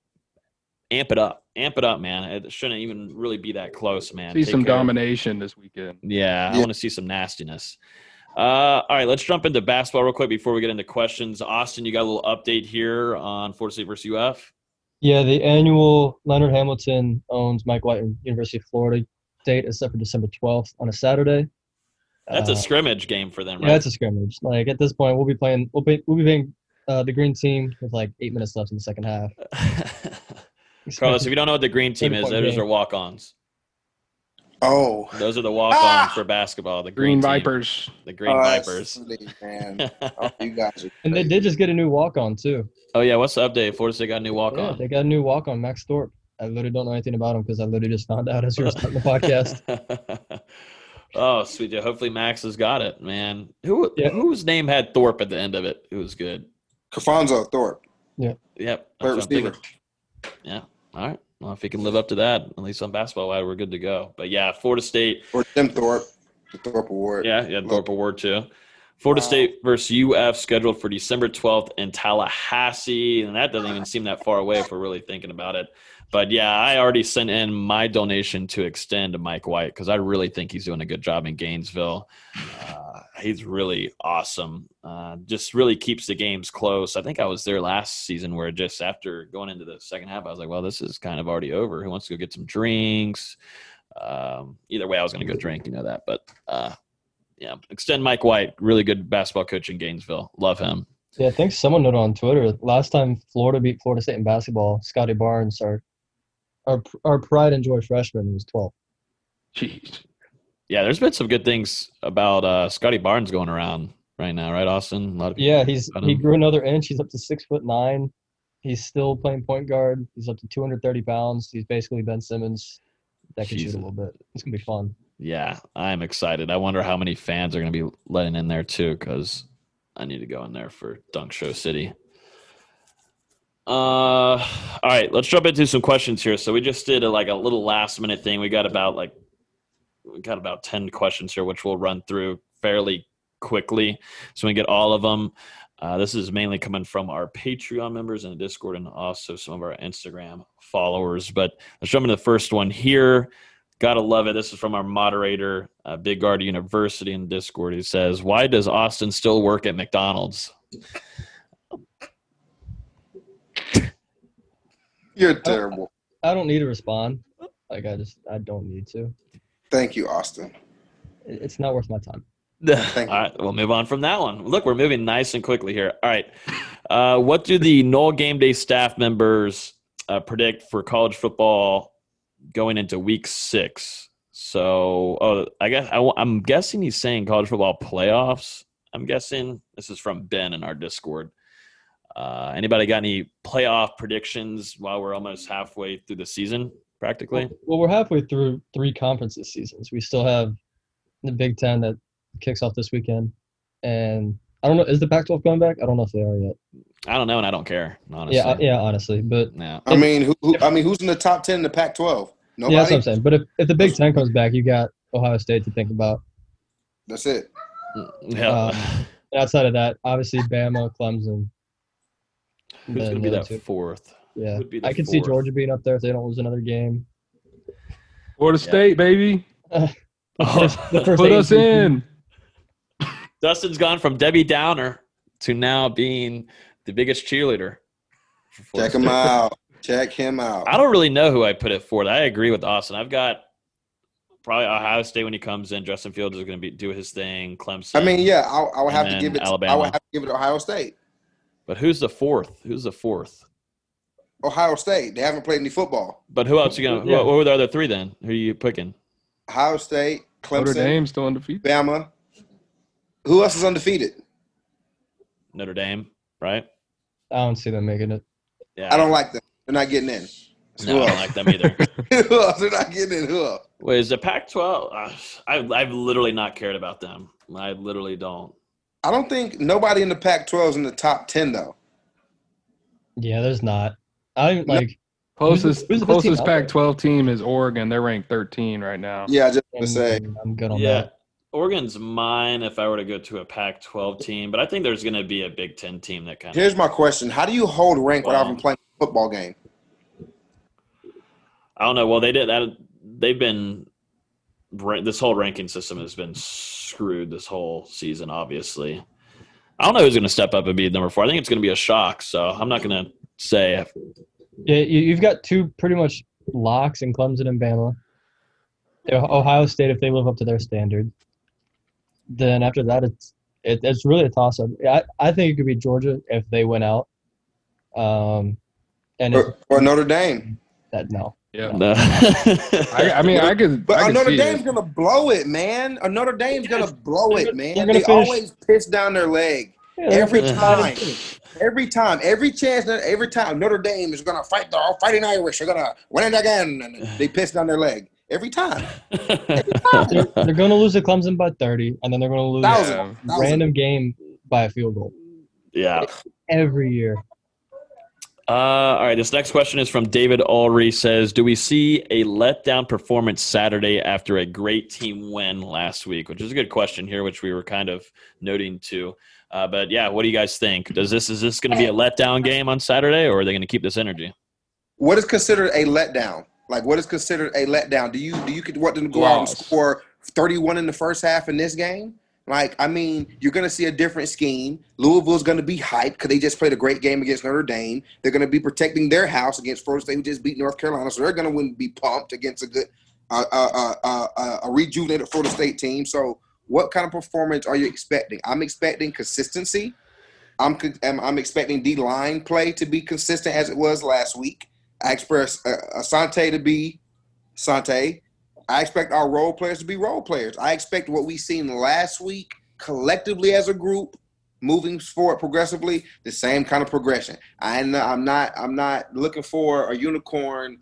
[SPEAKER 1] amp it up amp it up, man. It shouldn't even really be that close, man.
[SPEAKER 9] See
[SPEAKER 1] Take
[SPEAKER 9] some
[SPEAKER 1] care.
[SPEAKER 9] domination this weekend.
[SPEAKER 1] Yeah, I want to see some nastiness. Uh, all right, let's jump into basketball real quick before we get into questions. Austin, you got a little update here on Florida State versus UF.
[SPEAKER 11] Yeah, the annual Leonard Hamilton owns Mike White University of Florida date is set for December 12th on a Saturday.
[SPEAKER 1] That's
[SPEAKER 11] Uh,
[SPEAKER 1] a scrimmage game for them,
[SPEAKER 11] Yeah,
[SPEAKER 1] right?
[SPEAKER 11] it's a scrimmage. Like at this point, we'll be playing. We'll be we'll be playing uh, the green team with like eight minutes left in the second half.
[SPEAKER 1] Carlos, if you don't know what the green team is,
[SPEAKER 11] 30-point
[SPEAKER 1] those are walk-ons.
[SPEAKER 10] Oh,
[SPEAKER 1] Those are the walk-ons
[SPEAKER 10] Ah!
[SPEAKER 1] for basketball. The
[SPEAKER 9] Green
[SPEAKER 1] green.
[SPEAKER 9] Vipers.
[SPEAKER 1] The Green
[SPEAKER 10] oh,
[SPEAKER 1] Vipers.
[SPEAKER 10] silly, man. oh, you guys are
[SPEAKER 11] and they did just get a new walk on too.
[SPEAKER 1] Oh yeah, what's the update? Florida State got a new walk-on.
[SPEAKER 11] they got a new walk on Max Thorpe. I literally don't know anything about him because I literally just found out as we were starting the podcast.
[SPEAKER 1] oh, sweet. Joe. Hopefully Max has got it, man. Who
[SPEAKER 11] Yeah.
[SPEAKER 1] whose name had Thorpe at the end of it? It was good.
[SPEAKER 10] Cafonzo Thorpe, Yeah.
[SPEAKER 1] Yep. that's
[SPEAKER 10] third
[SPEAKER 1] what I'm thinking.
[SPEAKER 10] receiver.
[SPEAKER 1] Yeah. All right. Well, if he can live up to that, at least on basketball wide, we're good to go. But yeah, Florida State.
[SPEAKER 10] Or Jim Thorpe, the Thorpe Award.
[SPEAKER 1] Yeah, yeah, Thorpe Award too. Florida
[SPEAKER 10] Wow.
[SPEAKER 1] State versus UF scheduled for December 12th in Tallahassee. And that doesn't even seem that far away if we're really thinking about it. But yeah, I already sent in my donation to extend to Mike White because I really think he's doing a good job in Gainesville. Uh, he's really awesome. Uh, just really keeps the games close. I think I was there last season where just after going into the second half, I was like, well, this is kind of already over. Who wants to go get some drinks? Um, either way, I was going to go drink, you know that. But uh, yeah, extend Mike White, really good basketball coach in Gainesville. Love him.
[SPEAKER 11] Yeah, I think someone noted on Twitter last time Florida beat Florida State in basketball. Scottie Barnes, our our our pride and joy freshman, was 12.
[SPEAKER 9] Jeez.
[SPEAKER 1] Yeah, there's been some good things about uh, Scottie Barnes going around right now, right, Austin? A lot of
[SPEAKER 11] Yeah, he's he grew another inch. He's up to six foot nine. He's still playing point guard. He's up to 230 pounds. He's basically Ben Simmons. That can shoot a little bit. It's gonna be fun.
[SPEAKER 1] Yeah, I'm excited. I wonder how many fans are going to be letting in there too, because I need to go in there for Dunk Show City. Uh, all right, let's jump into some questions here. So we just did a, like a little last minute thing. We got about like we got about ten questions here, which we'll run through fairly quickly, so we get all of them. Uh, this is mainly coming from our Patreon members in the Discord and also some of our Instagram followers. But let's jump into the first one here. Gotta love it. This is from our moderator, uh, Big Guard University in Discord. He says, "Why does Austin still work at McDonald's?"
[SPEAKER 10] You're terrible.
[SPEAKER 11] I don't need to respond. Like I just I don't need to.
[SPEAKER 10] Thank you, Austin.
[SPEAKER 11] It's not worth my time.
[SPEAKER 1] All
[SPEAKER 10] Thank you.
[SPEAKER 1] we'll move on from that one. Look, we're moving nice and quickly here. All right, uh, what do the Nole Game Day staff members uh, predict for college football going into Week Six? So, oh, I guess I, am guessing he's saying college football playoffs. I'm guessing this is from Ben in our Discord. Uh, anybody got any playoff predictions while we're almost halfway through the season, practically?
[SPEAKER 11] Well, well, we're halfway through three conferences seasons. We still have the Big Ten that kicks off this weekend, and I don't know. Is the Pac-12 coming back? I don't know if they are yet.
[SPEAKER 1] I don't know, and I don't care. Honestly,
[SPEAKER 11] Yeah, yeah, honestly, but
[SPEAKER 1] yeah.
[SPEAKER 10] I mean, who, who? I mean, who's in the top ten in the Pac-12? Nobody.
[SPEAKER 11] yeah, that's what I'm saying. But if, if the Big Ten comes back, you got Ohio State to think about.
[SPEAKER 10] That's it.
[SPEAKER 1] Yeah.
[SPEAKER 11] Um, outside of that, obviously Bama, Clemson.
[SPEAKER 1] Who's going to be
[SPEAKER 11] the
[SPEAKER 1] that
[SPEAKER 11] two.
[SPEAKER 1] fourth?
[SPEAKER 11] Yeah,
[SPEAKER 1] would be the
[SPEAKER 11] I can see? Georgia being up there if they don't lose another game.
[SPEAKER 9] Florida State, baby.
[SPEAKER 11] The
[SPEAKER 1] uh,
[SPEAKER 11] Oh, the first
[SPEAKER 9] Put us in.
[SPEAKER 1] Dustin's gone from Debbie Downer to now being the biggest cheerleader. for Florida
[SPEAKER 10] Check him out. Check him out.
[SPEAKER 1] I don't really know who I put it for. I agree with Austin. I've got probably Ohio State when he comes in. Justin Fields is going to be do his thing. Clemson.
[SPEAKER 10] I mean, yeah, I, I would have to give it. To, I would have to give it Ohio State.
[SPEAKER 1] but who's the fourth? Who's the fourth?
[SPEAKER 10] Ohio State. They haven't played any football.
[SPEAKER 1] But who else are you going? to
[SPEAKER 11] Yeah.
[SPEAKER 1] What, what were the other three then? Who are you picking?
[SPEAKER 10] Ohio State, Clemson,
[SPEAKER 9] Notre
[SPEAKER 10] Clemson,
[SPEAKER 9] Dame still undefeated.
[SPEAKER 10] Bama. Who else is undefeated?
[SPEAKER 1] Notre Dame, right?
[SPEAKER 11] I don't see them making it.
[SPEAKER 1] Yeah.
[SPEAKER 10] I don't like them. They're not getting in.
[SPEAKER 1] No,
[SPEAKER 10] Who
[SPEAKER 1] I don't like them either.
[SPEAKER 10] Who else? They're not getting in. Who else?
[SPEAKER 1] Wait, is the Pac-12? Uh, I've I've literally not cared about them. I literally don't.
[SPEAKER 10] I don't think nobody in the Pac-12 is in the top ten though.
[SPEAKER 11] Yeah, there's not. I don't like.
[SPEAKER 9] Closest
[SPEAKER 11] who's the best team
[SPEAKER 9] closest? Pac-12 team is Oregon. They're ranked 13 right now.
[SPEAKER 10] Yeah, I just
[SPEAKER 11] I'm,
[SPEAKER 10] to say.
[SPEAKER 11] I'm good on
[SPEAKER 1] Yeah,
[SPEAKER 11] that.
[SPEAKER 1] Oregon's mine if I were to go to a Pac-12 team, but I think there's going to be a Big Ten team that kind of.
[SPEAKER 10] Here's my question: How do you hold rank without
[SPEAKER 1] Wow.
[SPEAKER 10] even playing a football game?
[SPEAKER 1] I don't know. Well, they did that. They've been this whole ranking system has been screwed this whole season. Obviously, I don't know who's going to step up and be number four. I think it's going to be a shock. So I'm not going to say.
[SPEAKER 11] Yeah, you've got two pretty much locks in Clemson and Bama. Ohio State, if they live up to their standard, then after that, it's it, it's really a toss up. I, I think it could be Georgia if they went out. Um, and
[SPEAKER 10] or, or Notre Dame.
[SPEAKER 11] That no.
[SPEAKER 9] Yeah. No. I, I, mean, I could.
[SPEAKER 10] But
[SPEAKER 9] I
[SPEAKER 10] could Notre Dame's
[SPEAKER 9] it.
[SPEAKER 10] gonna blow it, man. A Notre Dame's gonna blow it, man. They finish. always piss down their leg yeah, every time. Every time, every chance, every time Notre Dame is gonna fight the fighting Irish. They're gonna win it again, and they piss down their leg every time.
[SPEAKER 11] Every time. they're, they're going to lose to Clemson by thirty, and then they're going to lose thousand, a random game by a field goal.
[SPEAKER 1] Yeah,
[SPEAKER 11] every year.
[SPEAKER 1] Uh, all right, this next question is from David Ulrey. Says, "Do we see a letdown performance Saturday after a great team win last week?" Which is a good question here, which we were kind of noting too. Uh, but yeah, what do you guys think? Does this is this going to be a letdown game on Saturday, or are they going to keep this energy?
[SPEAKER 10] What is considered a letdown? Like, what is considered a letdown? Do you do you want them to go out and score thirty-one in the first half in this game? Like, I mean, you're going to see a different scheme. Louisville's going to be hyped because they just played a great game against Notre Dame. They're going to be protecting their house against Florida State, who just beat North Carolina. So they're going to be pumped against a good, uh, uh, uh, uh, a rejuvenated Florida State team. So, what kind of performance are you expecting? I'm expecting consistency. I'm I'm expecting D line play to be consistent as it was last week. I expect uh, Asante to be Sante. I expect our role players to be role players. I expect what we seen last week collectively as a group moving forward progressively, the same kind of progression. I, am not I'm not looking for a unicorn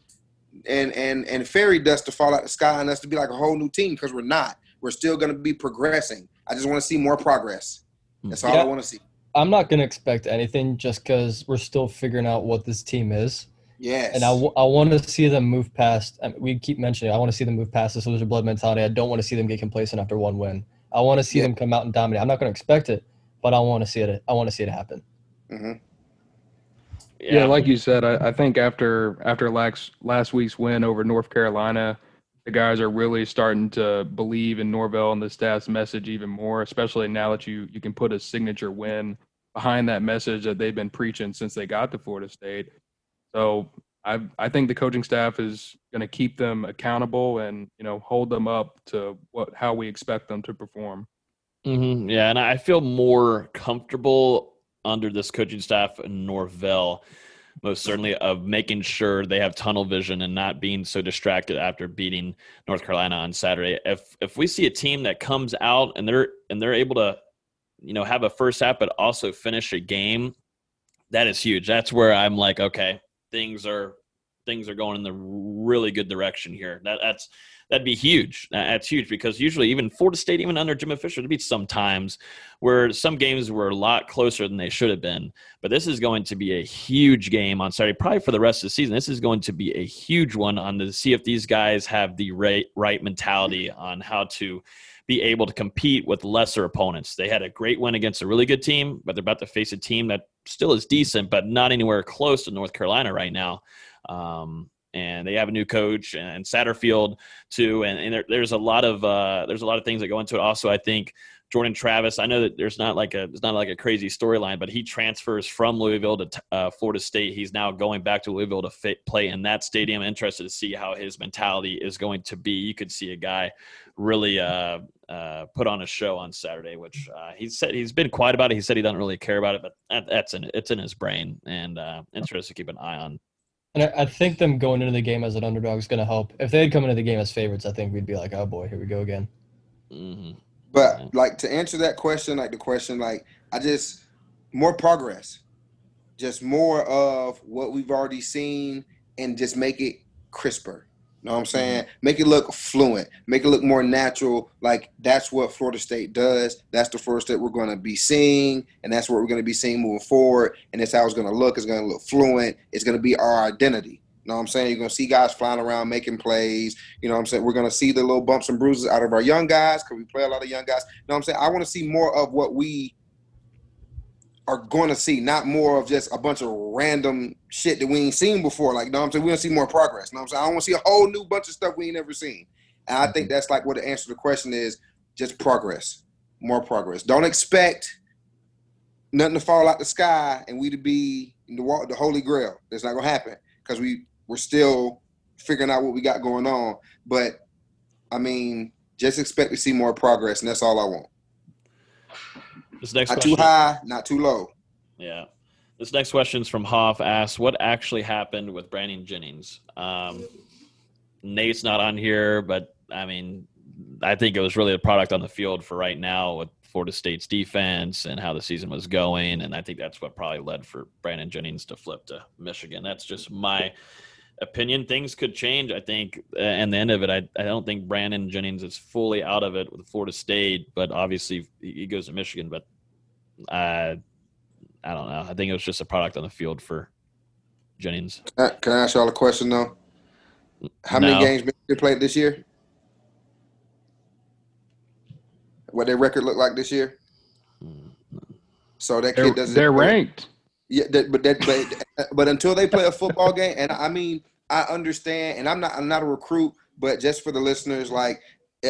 [SPEAKER 10] and and and fairy dust to fall out the sky and us to be like a whole new team because we're not. We're still going to be progressing. I just want to see more progress. That's all yeah, I want to see.
[SPEAKER 11] I'm not going to expect anything just because we're still figuring out what this team is.
[SPEAKER 10] Yes.
[SPEAKER 11] And I, w- I want to see them move past. I mean, we keep mentioning I want to see them move past this loser blood mentality. I don't want to see them get complacent after one win. I want to see yeah. them come out and dominate. I'm not going to expect it, but I want to see it. I want to see it happen.
[SPEAKER 10] Mm-hmm.
[SPEAKER 9] Yeah. yeah. like you said, I, I think after after last last week's win over North Carolina, the guys are really starting to believe in Norvell and the staff's message even more, especially now that you you can put a signature win behind that message that they've been preaching since they got to Florida State. So I I think the coaching staff is going to keep them accountable and you know hold them up to what how we expect them to perform.
[SPEAKER 1] Mm-hmm. Yeah, and I feel more comfortable under this coaching staff in Norvell, most certainly of making sure they have tunnel vision and not being so distracted after beating North Carolina on Saturday. If if we see a team that comes out and they're and they're able to, you know, have a first half but also finish a game, that is huge. That's where I'm like, okay, things are things are going in the really good direction here. That that's that'd be huge. That's huge because usually even Florida State, even under Jimbo Fisher, there'd be some times where some games were a lot closer than they should have been. But this is going to be a huge game on Saturday, probably for the rest of the season. This is going to be a huge one on to see if these guys have the right right mentality on how to be able to compete with lesser opponents. They had a great win against a really good team, but they're about to face a team that still is decent, but not anywhere close to North Carolina right now. Um, and they have a new coach and Satterfield too, and, and there, there's a lot of uh, there's a lot of things that go into it. Also, I think Jordan Travis. I know that there's not like a it's not like a crazy storyline, but he transfers from Louisville to uh, Florida State. He's now going back to Louisville to fit, play in that stadium. Interested to see how his mentality is going to be. You could see a guy really uh, uh, put on a show on Saturday, which uh, he said he's been quiet about it. He said he doesn't really care about it, but that, that's in it's in his brain, and uh, interested to keep an eye on.
[SPEAKER 11] And I, I think them going into the game as an underdog is going to help. If they had come into the game as favorites, I think we'd be like, oh boy, here we go again.
[SPEAKER 1] Mm-hmm.
[SPEAKER 10] But like to answer that question, like the question, like I just more progress, just more of what we've already seen, and just make it crisper. Know what I'm saying? Mm-hmm. Make it look fluent, make it look more natural. Like that's what Florida State does. That's the first that we're going to be seeing, and that's what we're going to be seeing moving forward. And that's how it's going to look. It's going to look fluent. It's going to be our identity. You know what I'm saying? You're going to see guys flying around making plays. You know what I'm saying? We're going to see the little bumps and bruises out of our young guys because we play a lot of young guys. You know what I'm saying? I want to see more of what we are going to see, not more of just a bunch of random shit that we ain't seen before. Like, you know what I'm saying? We want to see more progress. You know what I'm saying? I want to see a whole new bunch of stuff we ain't never seen. And I think mm-hmm. that's like what the answer to the question is just progress, more progress. Don't expect nothing to fall out the sky and we to be the, the holy grail. That's not going to happen because we, we're still figuring out what we got going on. But, I mean, just expect to see more progress, and that's all I want.
[SPEAKER 1] This next
[SPEAKER 10] not
[SPEAKER 1] question,
[SPEAKER 10] too high, not too low.
[SPEAKER 1] Yeah. This next question is from Hoff. Asks, "What actually happened with Brandon Jennings?" Um, Nate's not on here, but I mean, I think it was really a product on the field for right now with Florida State's defense and how the season was going, and I think that's what probably led for Brandon Jennings to flip to Michigan. That's just my opinion. Things could change. I think, and the end of it, I, I don't think Brandon Jennings is fully out of it with Florida State, but obviously he goes to Michigan. But uh, I don't know. I think it was just a product on the field for Jennings.
[SPEAKER 10] Can I, can I ask y'all a question though? How many
[SPEAKER 1] No.
[SPEAKER 10] games Michigan played this year? What their record look like this year? So that
[SPEAKER 9] They're,
[SPEAKER 10] kid doesn't.
[SPEAKER 9] they're ranked.
[SPEAKER 10] Yeah, that, but that, but, uh, but until they play a football game, and I mean, I understand, and I'm not, I'm not a recruit, but just for the listeners, like,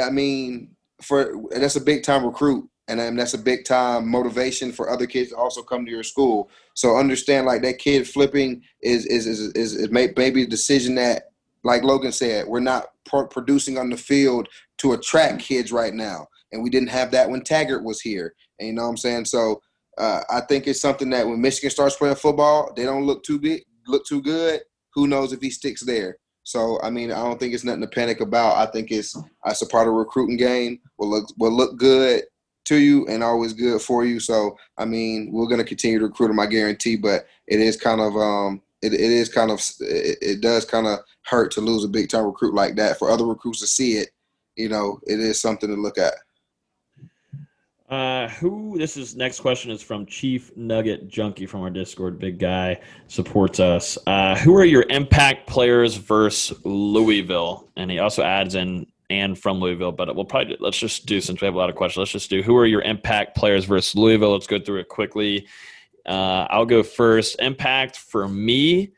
[SPEAKER 10] I mean, for and that's a big time recruit, and then that's a big time motivation for other kids to also come to your school. So understand, like, that kid flipping is is is is, is may, maybe a decision that, like Logan said, we're not pro- producing on the field to attract kids right now, and we didn't have that when Taggart was here. And you know what I'm saying? So uh, I think it's something that when Michigan starts playing football, they don't look too big, look too good. Who knows if he sticks there? So I mean, I don't think it's nothing to panic about. I think it's it's a part of recruiting game. Will look will look good to you and always good for you. So I mean, we're gonna continue to recruit him, I guarantee. But it is kind of um, it, it is kind of it, it does kind of hurt to lose a big time recruit like that. For other recruits to see it, you know, it is something to look at.
[SPEAKER 1] Uh, who? This is next question is from Chief Nugget Junkie from our Discord. Big guy supports us. Uh, who are your impact players versus Louisville? And he also adds in and from Louisville. But we'll probably let's just do since we have a lot of questions. Let's just do who are your impact players versus Louisville. Let's go through it quickly. Uh, I'll go first. Impact for me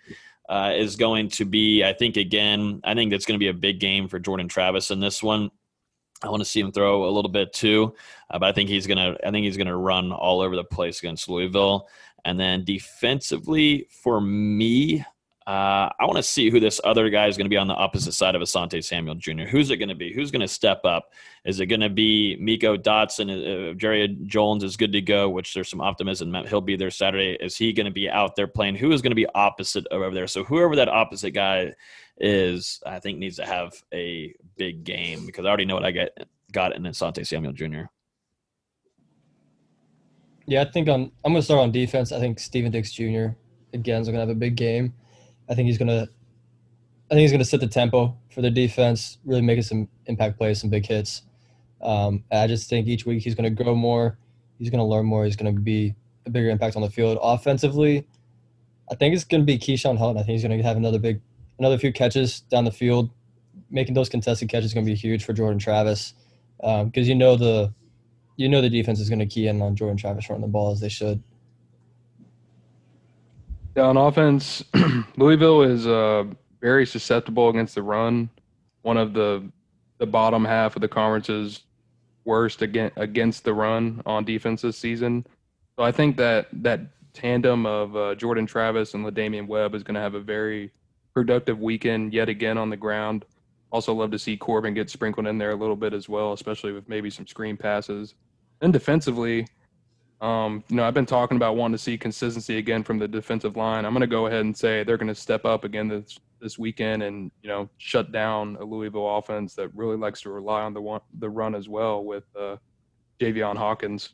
[SPEAKER 1] uh, is going to be, I think, again, I think it's going to be a big game for Jordan Travis in this one. I want to see him throw a little bit too, uh, but I think he's gonna. I think he's gonna run all over the place against Louisville. And then defensively, for me, uh, I want to see who this other guy is going to be on the opposite side of Asante Samuel Jr. Who's it going to be? Who's going to step up? Is it going to be Meiko Dotson? Uh, Jarrian Jones is good to go, which there's some optimism that he'll be there Saturday. Is he going to be out there playing? Who is going to be opposite over there? So whoever that opposite guy is, I think needs to have a big game because I already know what I get got in Asante Samuel Jr.
[SPEAKER 11] Yeah, I think on I'm gonna start on defense. I think Stephen Dix Jr. again is gonna have a big game. I think he's gonna I think he's gonna set the tempo for the defense, really making some impact plays, some big hits. Um, I just think each week he's gonna grow more, he's gonna learn more, he's gonna be a bigger impact on the field. Offensively, I think it's gonna be Keyshawn Helton. I think he's gonna have another big another few catches down the field. Making those contested catches is gonna be huge for Jordan Travis. Because you know the you know the defense is going to key in on Jordan Travis running the ball as they should.
[SPEAKER 9] Yeah, on offense, Louisville is uh, very susceptible against the run. One of the the bottom half of the conference's worst against against the run on defense this season. So I think that that tandem of uh, Jordan Travis and La'Damian Webb is going to have a very productive weekend yet again on the ground. Also, love to see Corbin get sprinkled in there a little bit as well, especially with maybe some screen passes. And defensively, um, you know, I've been talking about wanting to see consistency again from the defensive line. I'm going to go ahead and say they're going to step up again this this weekend and you know shut down a Louisville offense that really likes to rely on the one, the run as well with uh, Javion Hawkins.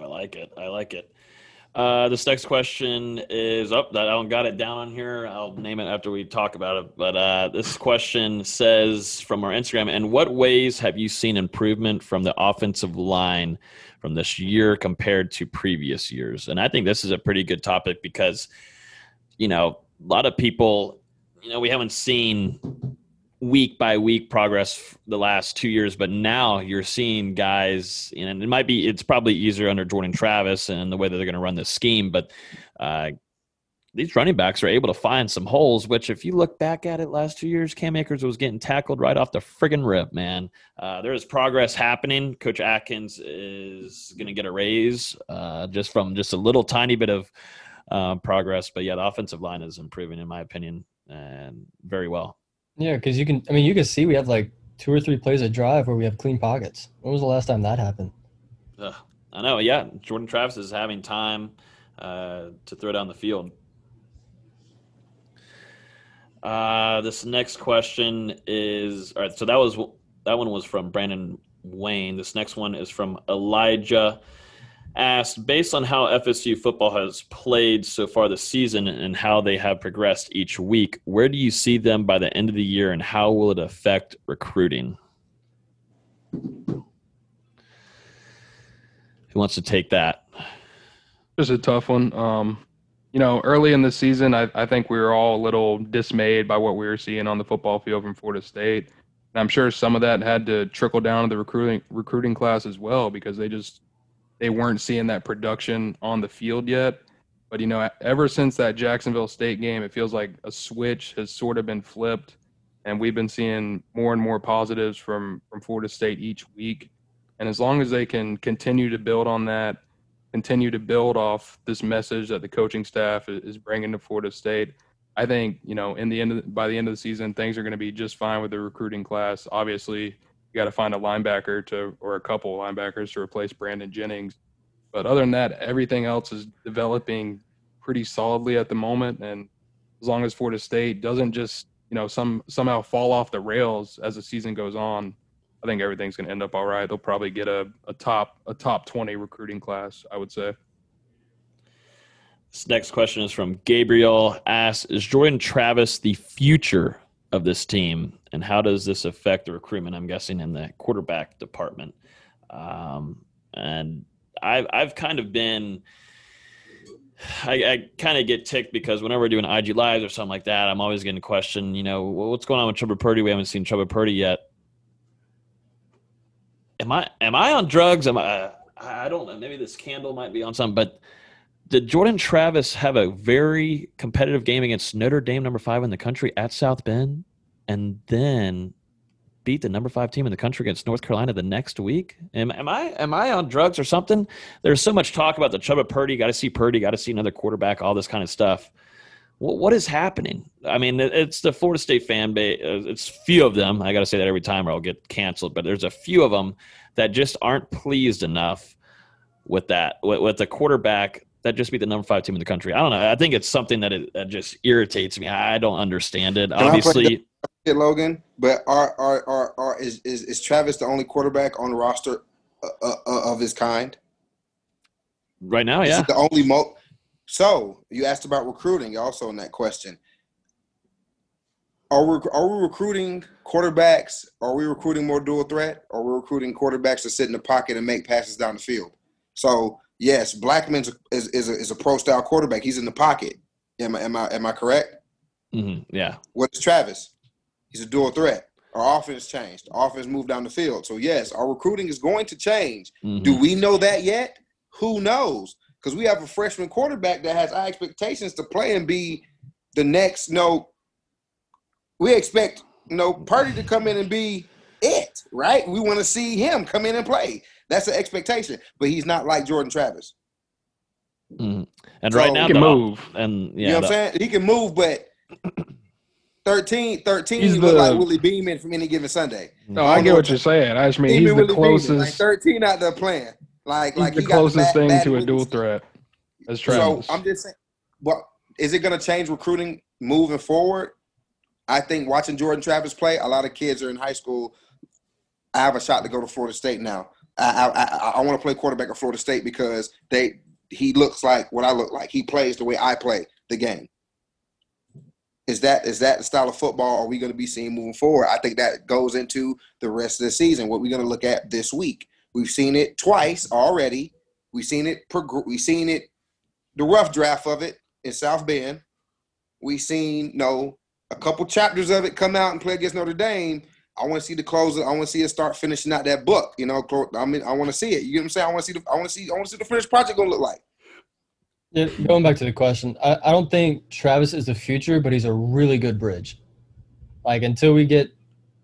[SPEAKER 1] I like it. I like it. Uh, this next question is up. that I don't got it down on here. I'll name it after we talk about it. But uh, this question says from our Instagram: In what ways have you seen improvement from the offensive line from this year compared to previous years? And I think this is a pretty good topic because, you know, a lot of people, you know, we haven't seen week by week progress the last two years, but now you're seeing guys, and it might be, it's probably easier under Jordan Travis and the way that they're going to run this scheme, but uh, these running backs are able to find some holes, which if you look back at it last two years, Cam Akers was getting tackled right off the friggin' rip, man. Uh, there is progress happening. Coach Atkins is going to get a raise uh, just from just a little tiny bit of uh, progress. But yeah, the offensive line is improving, in my opinion, and very well.
[SPEAKER 11] Yeah, because you can, I mean, you can see we have like two or three plays a drive where we have clean pockets. When was the last time that happened?
[SPEAKER 1] I know, yeah. Jordan Travis is having time uh, to throw down the field. Uh, this next question is all right. So that was that one was from Brandon Wayne. This next one is from Elijah. Asked based on how FSU football has played so far this season and how they have progressed each week, where do you see them by the end of the year, and how will it affect recruiting? Who wants to take that?
[SPEAKER 9] Just a tough one. Um, you know, early in the season, I, I think we were all a little dismayed by what we were seeing on the football field from Florida State. And I'm sure some of that had to trickle down to the recruiting recruiting class as well because they just they weren't seeing that production on the field yet. But you know, ever since that Jacksonville State game, it feels like a switch has sort of been flipped, and we've been seeing more and more positives from from Florida State each week. And as long as they can continue to build on that continue to build off this message that the coaching staff is bringing to Florida State. I think you know in the end by the end of the season things are going to be just fine with the recruiting class. Obviously, got to find a linebacker to or a couple linebackers to replace Brandon Jennings. But other than that, everything else is developing pretty solidly at the moment. And as long as Florida State doesn't just you know some somehow fall off the rails as the season goes on, I think everything's going to end up all right. They'll probably get a, a top a top twenty recruiting class. I would say.
[SPEAKER 1] This next question is from Gabriel. Asks: Is Jordan Travis the future of this team, and how does this affect the recruitment? I'm guessing in the quarterback department. Um, and I've I've kind of been. I, I kind of get ticked because whenever we're doing IG lives or something like that, I'm always getting questioned. You know, what's going on with Chubba Purdy? We haven't seen Chubba Purdy yet am I am I on drugs? Am I? I don't know. Maybe this candle might be on something. But did Jordan Travis have a very competitive game against Notre Dame, number five in the country, at South Bend, and then beat the number five team in the country against North Carolina the next week? Am, am I am I on drugs or something? There's so much talk about the Chubba Purdy. Got to see Purdy. Got to see another quarterback. All this kind of stuff what is happening? I mean, it's the Florida State fan base. Uh, it's few of them. I got to say that every time, or I'll get canceled. But there's a few of them that just aren't pleased enough with that, with, with the quarterback that just be the number five team in the country. I don't know. I think it's something that, it, that just irritates me. I don't understand it. Can Obviously,
[SPEAKER 10] Logan, but are, are are are is, is is Travis the only quarterback on the roster uh, uh, uh of his kind?
[SPEAKER 1] Right now, yeah.
[SPEAKER 10] the only mo- so you asked about recruiting, also in that question. Are we, are we recruiting quarterbacks? Are we recruiting more dual threat? Or are we recruiting quarterbacks to sit in the pocket and make passes down the field? So yes, Blackman is, is, a, is a pro style quarterback. He's in the pocket. Am I am I am I correct?
[SPEAKER 1] Mm-hmm. Yeah.
[SPEAKER 10] What's Travis? He's a dual threat. Our offense changed. Our offense moved down the field. So yes, our recruiting is going to change. Mm-hmm. Do we know that yet? Who knows? because we have a freshman quarterback that has high expectations to play and be the next. You no, know, we expect you know Purdy to come in and be it, right? We want to see him come in and play. That's the expectation, but he's not like Jordan Travis.
[SPEAKER 1] Mm-hmm. And so, right now,
[SPEAKER 9] he can move,
[SPEAKER 1] and yeah,
[SPEAKER 10] you know what I'm saying he can move, but 13, 13 he's look the, like Willie Beamen from any given Sunday.
[SPEAKER 9] No, I, I get what you're saying. I just mean he's the Willie closest. Beamen,
[SPEAKER 10] like 13 out there playing. Like,
[SPEAKER 9] He's
[SPEAKER 10] like
[SPEAKER 9] the
[SPEAKER 10] he
[SPEAKER 9] closest thing to a dual threat. As Travis.
[SPEAKER 10] So I'm just saying, well, is it going to change recruiting moving forward? I think watching Jordan Travis play, a lot of kids are in high school. I have a shot to go to Florida State now. I I, I want to play quarterback at Florida State because they he looks like what I look like. He plays the way I play the game. Is that is that the style of football are we going to be seeing moving forward? I think that goes into the rest of the season. What we're going to look at this week. We've seen it twice already. We've seen it. we've seen it. The rough draft of it in South Bend. We've seen no a couple chapters of it come out and play against Notre Dame, I want to see the closer. I want to see it start finishing out that book. You know, I mean, I want to see it. You know what I'm saying? I want to see the. I want to see. I want to see the finished project gonna look like.
[SPEAKER 11] Yeah, going back to the question, I, I don't think Travis is the future, but he's a really good bridge. Like until we get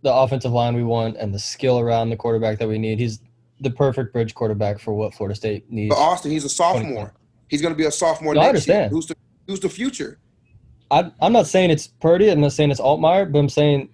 [SPEAKER 11] the offensive line we want and the skill around the quarterback that we need, he's the perfect bridge quarterback for what Florida State needs.
[SPEAKER 10] But Austin, he's a sophomore. He's going to be a sophomore
[SPEAKER 11] No, I
[SPEAKER 10] next year. Who's the Who's the future?
[SPEAKER 11] I, I'm not saying it's Purdy. I'm not saying it's Altmyer, but I'm saying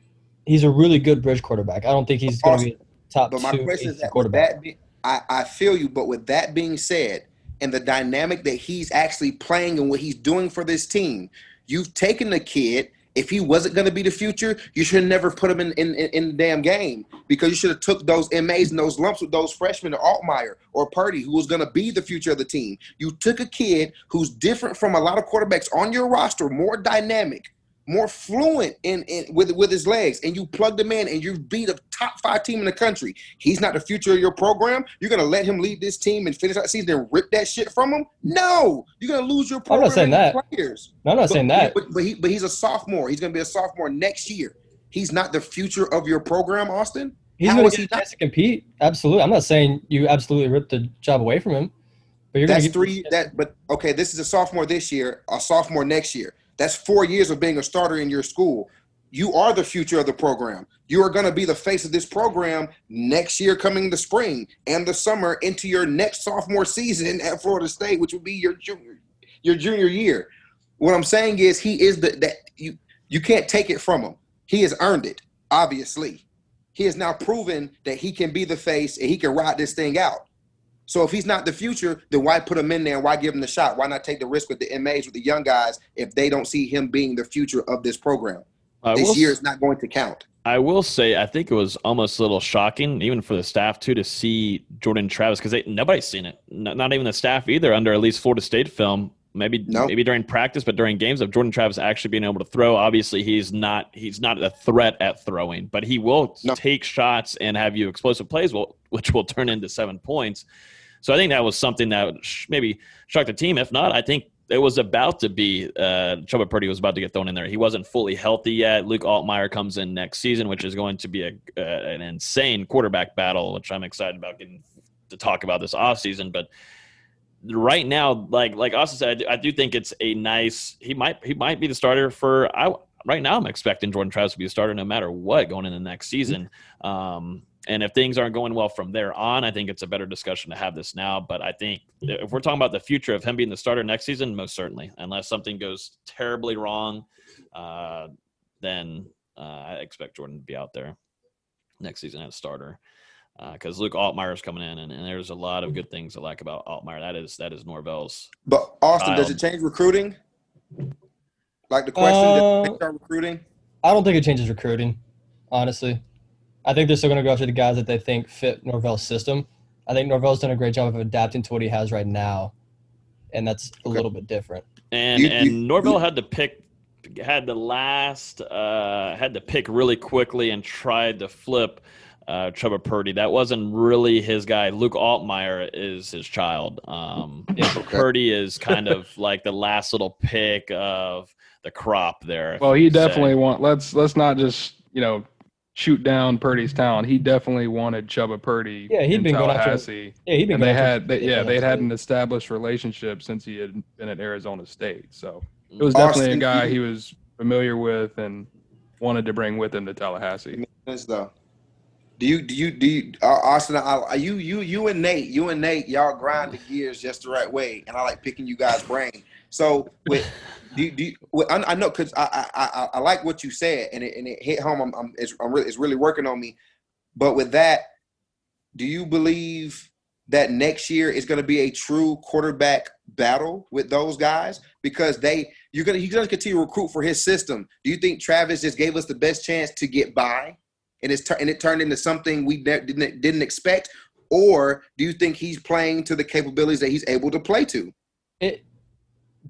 [SPEAKER 11] he's a really good bridge quarterback. I don't think he's going to be top
[SPEAKER 10] But my
[SPEAKER 11] two
[SPEAKER 10] question is that
[SPEAKER 11] quarterback.
[SPEAKER 10] that, be, I, I feel you. But with that being said, and the dynamic that he's actually playing and what he's doing for this team, you've taken the kid. If he wasn't going to be the future, you should never put him in, in, in, the damn game because you should have took those MAs and those lumps with those freshmen, or Altmyer or Purdy, who was going to be the future of the team. You took a kid who's different from a lot of quarterbacks on your roster, more dynamic, more fluent in, in with with his legs, and you plug him in, and you beat a top five team in the country. He's not the future of your program. You're gonna let him lead this team and finish that season and rip that shit from him? No, you're gonna lose your
[SPEAKER 11] I'm
[SPEAKER 10] program.
[SPEAKER 11] not saying that.
[SPEAKER 10] Players.
[SPEAKER 11] No, I'm not
[SPEAKER 10] But-
[SPEAKER 11] saying that.
[SPEAKER 10] But, but he but he's a sophomore. He's gonna be a sophomore next year. He's not the future of your program, Austin.
[SPEAKER 11] He's
[SPEAKER 10] How
[SPEAKER 11] going to
[SPEAKER 10] he
[SPEAKER 11] get a chance to compete. Absolutely. I'm not saying you absolutely ripped the job away from him, but you're going
[SPEAKER 10] That's three. That but okay. This is a sophomore this year, a sophomore next year. That's four years of being a starter in your school. You are the future of the program. You are going to be the face of this program next year, coming the spring and the summer into your next sophomore season at Florida State, which will be your junior your junior year. What I'm saying is, he is the that you you can't take it from him. He has earned it. Obviously, he has now proven that he can be the face and he can ride this thing out. So if he's not the future, then why put him in there and why give him the shot? Why not take the risk with the MAs with the young guys if they don't see him being the future of this program?
[SPEAKER 1] I
[SPEAKER 10] this year is not going to count.
[SPEAKER 1] I will say, I think it was almost a little shocking, even for the staff too, to see Jordan Travis because nobody's seen it. Not, not even the staff either. Under at least Florida State film, maybe maybe during practice, but during games of Jordan Travis actually being able to throw. Obviously, he's not he's not a threat at throwing, but he will take shots and have you explosive plays, which will turn into seven points. So I think that was something that maybe shocked the team. If not, I think it was about to be uh, Chubba Purdy was about to get thrown in there. He wasn't fully healthy yet. Luke Altmyer comes in next season, which is going to be a, uh, an insane quarterback battle, which I'm excited about getting to talk about this offseason. But right now, like like Austin said, I do, I do think it's a nice. He might he might be the starter for. I right now I'm expecting Jordan Travis to be a starter no matter what going into next season. Um, and if things aren't going well from there on, I think it's a better discussion to have this now. But I think if we're talking about the future of him being the starter next season, most certainly, unless something goes terribly wrong, uh, then uh, I expect Jordan to be out there next season as starter. Because Luke Altmyer is coming in, and, and there's a lot of good things I like about Altmyer. That is that is Norvell's.
[SPEAKER 10] But Austin, does it change recruiting? Like the question, does
[SPEAKER 11] Uh,
[SPEAKER 10] it change our recruiting?
[SPEAKER 11] I don't think it changes recruiting, honestly. I think they're still going to go after the guys that they think fit Norvell's system. I think Norvell's done a great job of adapting to what he has right now, and that's a little bit different.
[SPEAKER 1] And
[SPEAKER 11] You-
[SPEAKER 1] and
[SPEAKER 11] you-
[SPEAKER 1] Norvell had to pick had the last uh had to pick really quickly and tried to flip uh Chubba Purdy. That wasn't really his guy. Luke Altmyer is his child. Um Purdy is kind of like the last little pick of the crop there.
[SPEAKER 9] Well, he
[SPEAKER 1] could say.
[SPEAKER 9] definitely want. Let's let's not just you know shoot down Purdy's talent. He definitely wanted Chubba Purdy.
[SPEAKER 11] Yeah, he'd
[SPEAKER 9] in
[SPEAKER 11] been going after-
[SPEAKER 9] Tallahassee.
[SPEAKER 11] yeah, he'd been
[SPEAKER 9] and they
[SPEAKER 11] going after-
[SPEAKER 9] had. They, yeah,
[SPEAKER 11] yeah,
[SPEAKER 9] they'd had an established relationship since he had been at Arizona State. So it was
[SPEAKER 10] Austin,
[SPEAKER 9] definitely a guy
[SPEAKER 10] you-
[SPEAKER 9] he was familiar with and wanted to bring with him to Tallahassee.
[SPEAKER 10] This though. Do you do you do you, uh, Austin? I, I, you you you and Nate, you and Nate, y'all grind the gears just the right way, and I like picking you guys' brain. So with do you, do you, I, I know because I, I I like what you said, and it and it hit home. I'm, I'm it's I'm really it's really working on me. But with that, do you believe that next year is going to be a true quarterback battle with those guys because they you're gonna he's gonna continue to recruit for his system. Do you think Travis just gave us the best chance to get by, and it's and it turned into something we didn't didn't expect, or do you think he's playing to the capabilities that he's able to play to?
[SPEAKER 11] It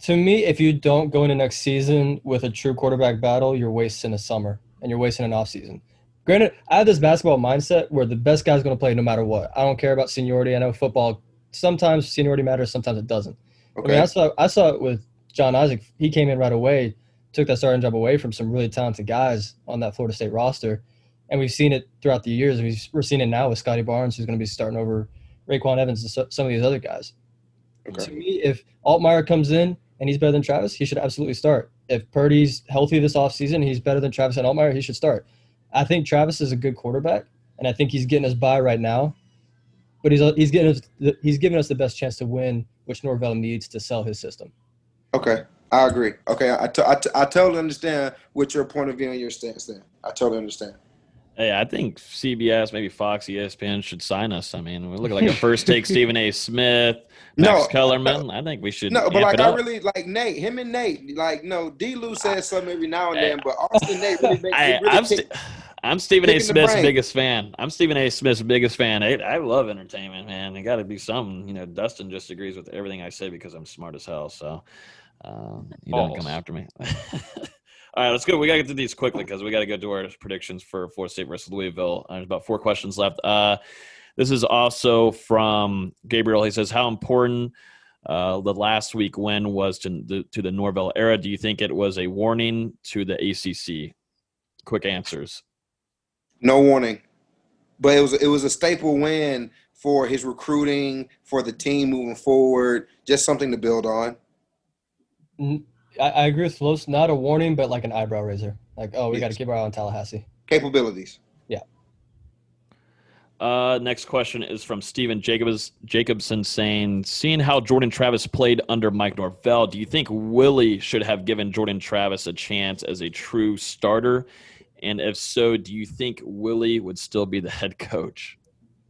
[SPEAKER 11] to me, if you don't go into next season with a true quarterback battle, you're wasting a summer and you're wasting an off season. Granted, I have this basketball mindset where the best guy's going to play no matter what. I don't care about seniority. I know football sometimes seniority matters, sometimes it doesn't. I mean,
[SPEAKER 10] Okay.
[SPEAKER 11] I saw I saw it with John Isaac. He came in right away, took that starting job away from some really talented guys on that Florida State roster. And we've seen it throughout the years. We've, we're seeing it now with Scottie Barnes, who's going to be starting over RayQuan Evans and some of these other guys. Okay. To me, if Altmyer comes in and he's better than Travis, he should absolutely start. If Purdy's healthy this offseason, he's better than Travis and Altmyer, he should start. I think Travis is a good quarterback, and I think he's getting us by right now. But he's he's getting us he's giving us the best chance to win, which Norvell needs to sell his system.
[SPEAKER 10] Okay, I agree. Okay, I, t- I, t- I totally understand what your point of view and your stance there. I totally understand.
[SPEAKER 1] Hey, I think CBS, maybe Fox, ESPN should sign us. I mean, we look like a first take Stephen A. Smith, Max no, Kellerman. I think we should.
[SPEAKER 10] No, but like I really like Nate, him and Nate. Like, no, D. Lou says something every now and then, but Austin Nate really makes I, really
[SPEAKER 1] I'm, st- I'm Stephen A. Smith's biggest fan. I'm Stephen A. Smith's biggest fan. I, I love entertainment, man. It got to be something. You know, Dustin just agrees with everything I say because I'm smart as hell. So, um, you don't come after me. All right, let's go. We got to get to these quickly because we got to go to our predictions for Florida State versus Louisville. Uh, there's about four questions left. Uh, this is also from Gabriel. He says, "How important uh, the last week win was to the, to the Norvell era? Do you think it was a warning to the ACC?" Quick answers.
[SPEAKER 10] No warning, but it was it was a staple win for his recruiting, for the team moving forward. Just something to build on.
[SPEAKER 11] Mm-hmm. I, I agree with Flos. Not a warning, but like an eyebrow raiser. Like, oh, we yes. got to keep our eye on Tallahassee.
[SPEAKER 10] Capabilities.
[SPEAKER 11] Yeah.
[SPEAKER 1] Uh, next question is from Steven Jacobs, Jacobson saying, seeing how Jordan Travis played under Mike Norvell, do you think Willie should have given Jordan Travis a chance as a true starter? And if so, do you think Willie would still be the head coach?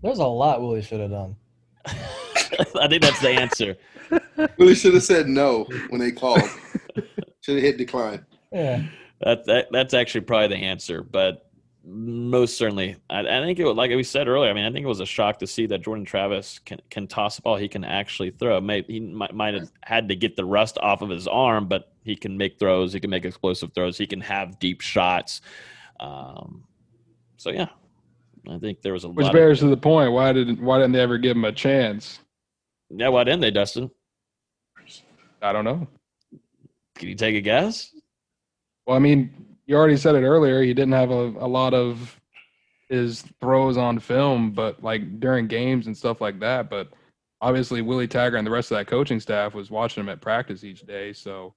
[SPEAKER 11] There's a lot Willie should have done.
[SPEAKER 1] I think that's the answer.
[SPEAKER 10] Willie should have said no when they called. Should have hit decline.
[SPEAKER 11] Yeah.
[SPEAKER 1] That, that that's actually probably the answer, but most certainly, I, I, think it was like we said earlier. I mean, I think it was a shock to see that Jordan Travis can can toss a ball. He can actually throw. Maybe he might, might have had to get the rust off of his arm, but he can make throws. He can make explosive throws. He can have deep shots. Um, so yeah, I think there was a
[SPEAKER 9] which bears to the point. Why didn't why didn't they ever give him a chance?
[SPEAKER 1] Yeah, why didn't they, Dustin?
[SPEAKER 9] I don't know.
[SPEAKER 1] Can you take a guess?
[SPEAKER 9] Well, I mean, you already said it earlier. He didn't have a, a lot of his throws on film, but like during games and stuff like that. But obviously, Willie Taggart and the rest of that coaching staff was watching him at practice each day. So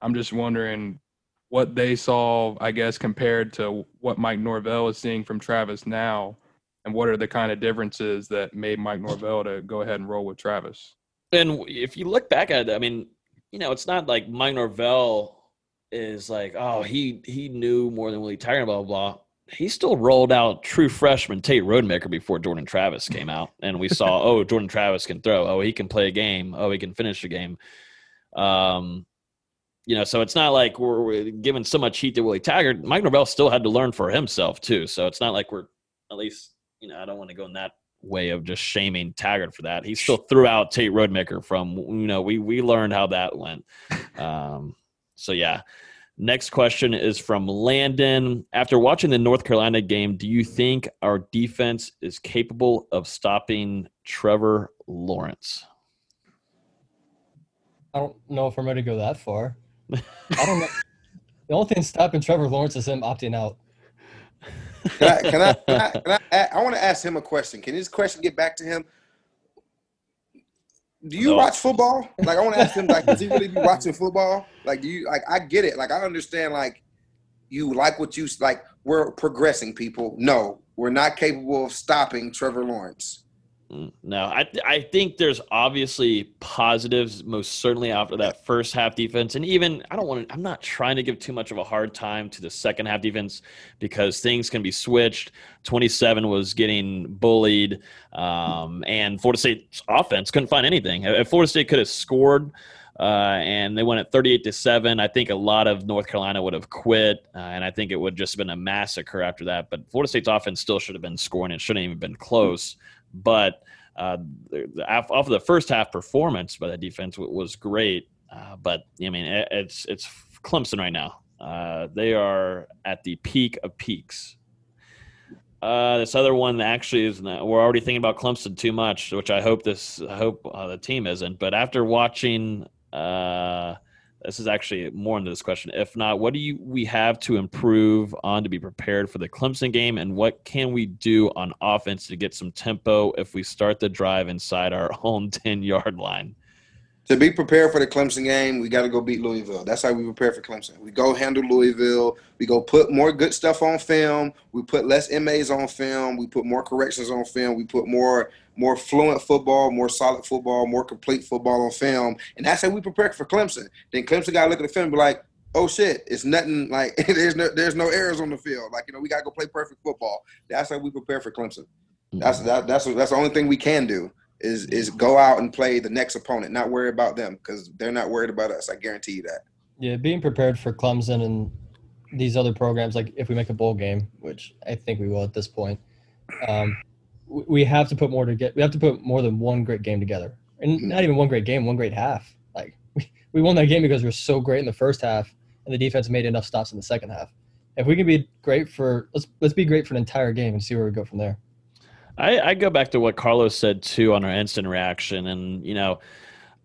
[SPEAKER 9] I'm just wondering what they saw, I guess, compared to what Mike Norvell is seeing from Travis now, and what are the kind of differences that made Mike Norvell to go ahead and roll with Travis.
[SPEAKER 1] And if you look back at it, I mean, you know, it's not like Mike Norvell is like, oh, he he knew more than Willie Taggart, blah, blah, blah. He still rolled out true freshman Tate Rodemaker before Jordan Travis came out. And we saw, oh, Jordan Travis can throw. Oh, he can play a game. Oh, he can finish a game. Um, you know, so it's not like we're, we're giving so much heat to Willie Taggart. Mike Norvell still had to learn for himself, too. So it's not like we're, at least, you know, I don't want to go in that way of just shaming Taggart for that. He still threw out Tate Rodemaker from you know we we learned how that went. Um, so yeah. Next question is from Landon. After watching the North Carolina game, do you think our defense is capable of stopping Trevor Lawrence?
[SPEAKER 11] I don't know if I'm ready to go that far. I don't know. The only thing stopping Trevor Lawrence is him opting out.
[SPEAKER 10] Can I? Can I? Can I, can I, I want to ask him a question. Can this question get back to him? Do you no. watch football? Like, I want to ask him. Like, does he really be watching football? Like, do you? Like, I get it. Like, I understand. Like, you like what you like. We're progressing, people. No, we're not capable of stopping Trevor Lawrence.
[SPEAKER 1] No, I I think there's obviously positives, most certainly after that first half defense, and even I don't want to. I'm not trying to give too much of a hard time to the second half defense because things can be switched. 27 was getting bullied, um, and Florida State's offense couldn't find anything. If Florida State could have scored. Uh, and they went at 38 to 7. I think a lot of North Carolina would have quit, uh, and I think it would just have been a massacre after that. But Florida State's offense still should have been scoring. It shouldn't even have been close. But uh, off of the first half performance by the defense was great. Uh, but I mean, it's it's Clemson right now. Uh, they are at the peak of peaks. Uh, this other one actually is not, we're already thinking about Clemson too much, which I hope this I hope uh, the team isn't. But after watching uh, this is actually more into this question. If not, what do you we have to improve on to be prepared for the Clemson game, and what can we do on offense to get some tempo if we start the drive inside our own ten yard line?
[SPEAKER 10] To be prepared for the Clemson game, we got to go beat Louisville. That's how we prepare for Clemson. We go handle Louisville. We go put more good stuff on film. We put less MAs on film. We put more corrections on film. We put more more fluent football, more solid football, more complete football on film. And that's how we prepare for Clemson. Then Clemson got to look at the film and be like, oh shit, it's nothing like there's no there's no errors on the field. Like you know, we gotta go play perfect football. That's how we prepare for Clemson. That's mm-hmm. that, that's that's the only thing we can do is is go out and play the next opponent, not worry about them because they're not worried about us. I guarantee you that.
[SPEAKER 11] Yeah, being prepared for Clemson and these other programs, like if we make a bowl game, which I think we will at this point, um, we have to put more to get. We have to put more than one great game together, and not even one great game, one great half. Like we, we won that game because we were so great in the first half, and the defense made enough stops in the second half. If we can be great for let's let's be great for an entire game and see where we go from there.
[SPEAKER 1] I, I go back to what Carlos said too on our instant reaction, and you know,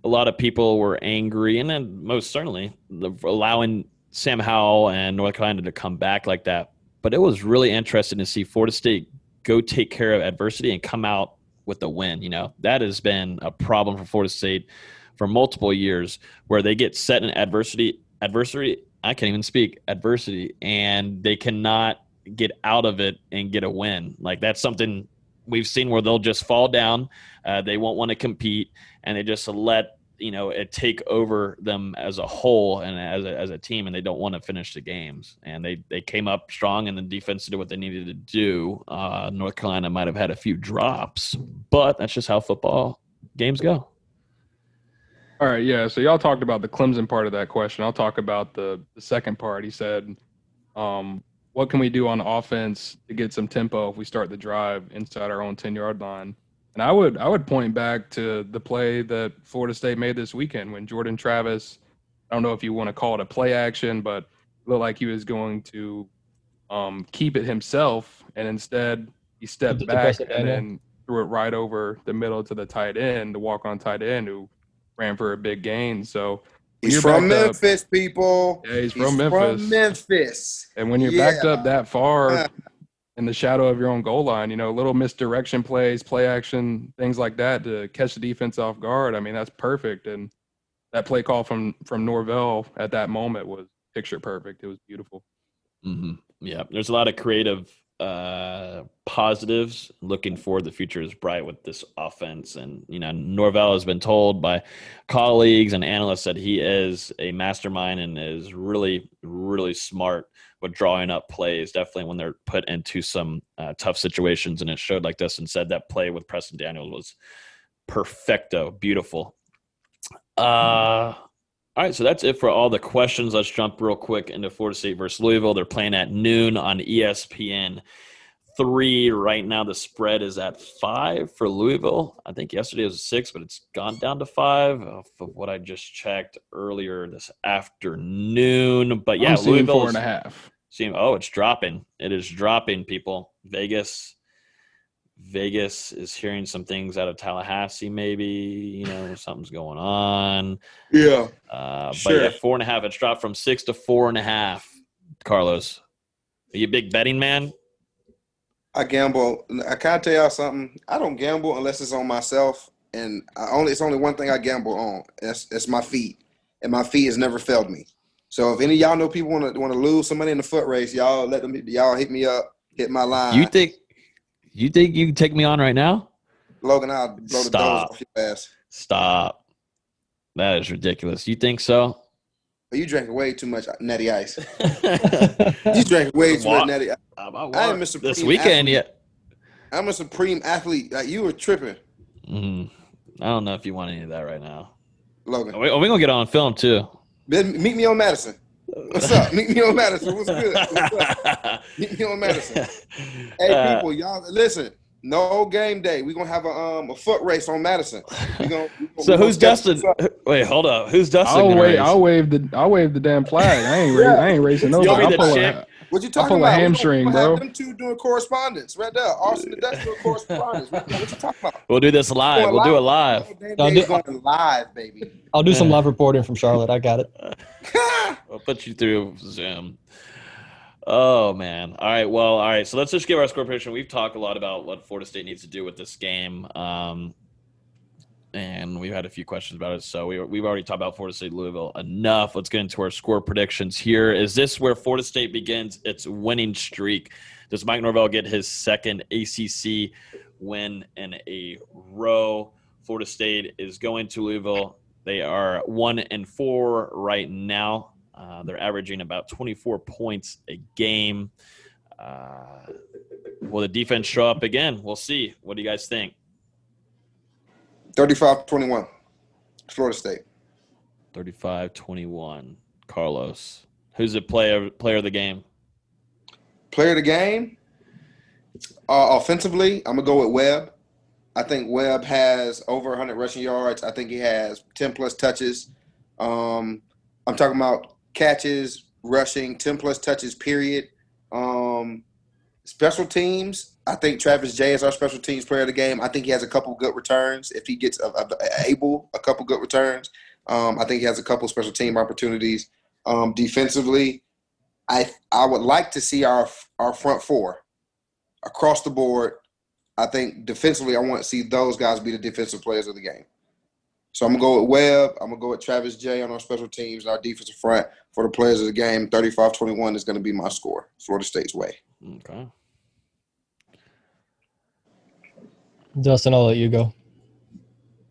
[SPEAKER 1] a lot of people were angry, and then most certainly the, allowing Sam Howell and North Carolina to come back like that. But it was really interesting to see Florida State go take care of adversity and come out with a win. You know, that has been a problem for Florida State for multiple years, where they get set in adversity, adversity. I can't even speak adversity, and they cannot get out of it and get a win. Like that's something we've seen where they'll just fall down. Uh, they won't want to compete, and they just let you know it take over them as a whole and as a, as a team, and they don't want to finish the games. And they they came up strong, and the defense did what they needed to do. Uh, North Carolina might have had a few drops, but that's just how football games go.
[SPEAKER 9] All right, yeah. So y'all talked about the Clemson part of that question. I'll talk about the the second part. He said, um, "What can we do on offense to get some tempo if we start the drive inside our own ten yard line?" And I would I would point back to the play that Florida State made this weekend when Jordan Travis. I don't know if you want to call it a play action, but it looked like he was going to um, keep it himself, and instead he stepped back and then threw it right over the middle to the tight end, the walk on tight end who ran for a big gain. So
[SPEAKER 10] he's from Memphis,
[SPEAKER 9] up,
[SPEAKER 10] people.
[SPEAKER 9] Yeah, he's,
[SPEAKER 10] he's
[SPEAKER 9] from Memphis.
[SPEAKER 10] From Memphis.
[SPEAKER 9] And when you're yeah. backed up that far in the shadow of your own goal line, you know, little misdirection plays, play action, things like that to catch the defense off guard. I mean, that's perfect. And that play call from from Norvell at that moment was picture perfect. It was beautiful.
[SPEAKER 1] Mm-hmm. Yeah, there's a lot of creative uh, positives. Looking forward, the future is bright with this offense. And, you know, Norvell has been told by colleagues and analysts that he is a mastermind and is really, really smart with drawing up plays, definitely when they're put into some uh, tough situations. And it showed like this and said that play with Preston Daniels was perfecto, beautiful. Uh, all right, so that's it for all the questions. Let's jump real quick into Florida State versus Louisville. They're playing at noon on ESPN three. Right now, the spread is at five for Louisville. I think yesterday it was six, but it's gone down to five of what I just checked earlier this afternoon. But yeah,
[SPEAKER 9] Louisville four and a half.
[SPEAKER 1] Seeing, oh, it's dropping. It is dropping, people. Vegas Vegas is hearing some things out of Tallahassee, maybe, you know, something's going on.
[SPEAKER 10] Yeah.
[SPEAKER 1] Uh, sure. But yeah, four and a half. It's dropped from six to four and a half. Carlos, are you a big betting man?
[SPEAKER 10] I gamble. I can't tell y'all something. I don't gamble unless it's on myself, and I only it's only one thing I gamble on. That's that's my feet, and my feet has never failed me. So if any of y'all know people want to want to lose somebody in the foot race, y'all let them. Y'all hit me up. Hit my line.
[SPEAKER 1] You think you think you can take me on right now?
[SPEAKER 10] Logan, I'll blow Stop. the doors off your ass.
[SPEAKER 1] Stop. That is ridiculous. You think so?
[SPEAKER 10] You drank way too much natty ice. you drank way too much natty ice. I am a supreme
[SPEAKER 1] this weekend yet.
[SPEAKER 10] Yeah. I'm a supreme athlete. Like you were tripping.
[SPEAKER 1] Mm, I don't know if you want any of that right now.
[SPEAKER 10] Logan.
[SPEAKER 1] Are we, are we gonna get on film too?
[SPEAKER 10] Meet me on Madison. What's up? Meet me on Madison. What's good? What's Meet me on Madison. Hey, uh, people, y'all listen. Nole Game Day. We're gonna have a um a foot race on Madison. We gonna, we
[SPEAKER 1] gonna, so who's Dustin? Wait, hold up. Who's Dustin?
[SPEAKER 9] I'll wave. I'll wave the. I'll wave the damn flag. I ain't. yeah. I ain't racing nobody.
[SPEAKER 1] You want me to?
[SPEAKER 10] What you
[SPEAKER 9] I
[SPEAKER 10] talking
[SPEAKER 9] pull a
[SPEAKER 10] about? We
[SPEAKER 9] hamstring,
[SPEAKER 10] gonna have
[SPEAKER 9] bro.
[SPEAKER 10] Them two doing correspondence right there. Austin and Dustin doing correspondence. What, what you talking about?
[SPEAKER 1] We'll do this live. We'll do it live.
[SPEAKER 10] Game
[SPEAKER 11] I'll do-
[SPEAKER 10] going live, baby.
[SPEAKER 11] I'll do some live reporting from Charlotte. I got it.
[SPEAKER 1] I'll put you through Zoom. Oh man! All right. Well, all right. So let's just give our score prediction. We've talked a lot about what Florida State needs to do with this game, um, and we've had a few questions about it. So we, we've already talked about Florida State Louisville enough. Let's get into our score predictions here. Is this where Florida State begins its winning streak? Does Mike Norvell get his second ACC win in a row? Florida State is going to Louisville. They are one and four right now. Uh, they're averaging about 24 points a game. Uh, will the defense show up again? We'll see. What do you guys think?
[SPEAKER 10] 35-21. Florida State.
[SPEAKER 1] 35 21. Carlos. Who's the player player of the game?
[SPEAKER 10] Player of the game. Uh, offensively, I'm gonna go with Webb. I think Webb has over 100 rushing yards. I think he has 10 plus touches. Um, I'm talking about catches, rushing, 10 plus touches. Period. Um, special teams. I think Travis Jay is our special teams player of the game. I think he has a couple good returns. If he gets a, a- able a couple good returns, um, I think he has a couple special team opportunities. Um, defensively, I I would like to see our our front four across the board. I think defensively, I want to see those guys be the defensive players of the game. So I'm gonna go with Webb. I'm gonna go with Travis Jay on our special teams, our defensive front for the players of the game. 35-21 is gonna be my score. Florida State's way.
[SPEAKER 1] Okay.
[SPEAKER 11] Dustin, I'll let you go.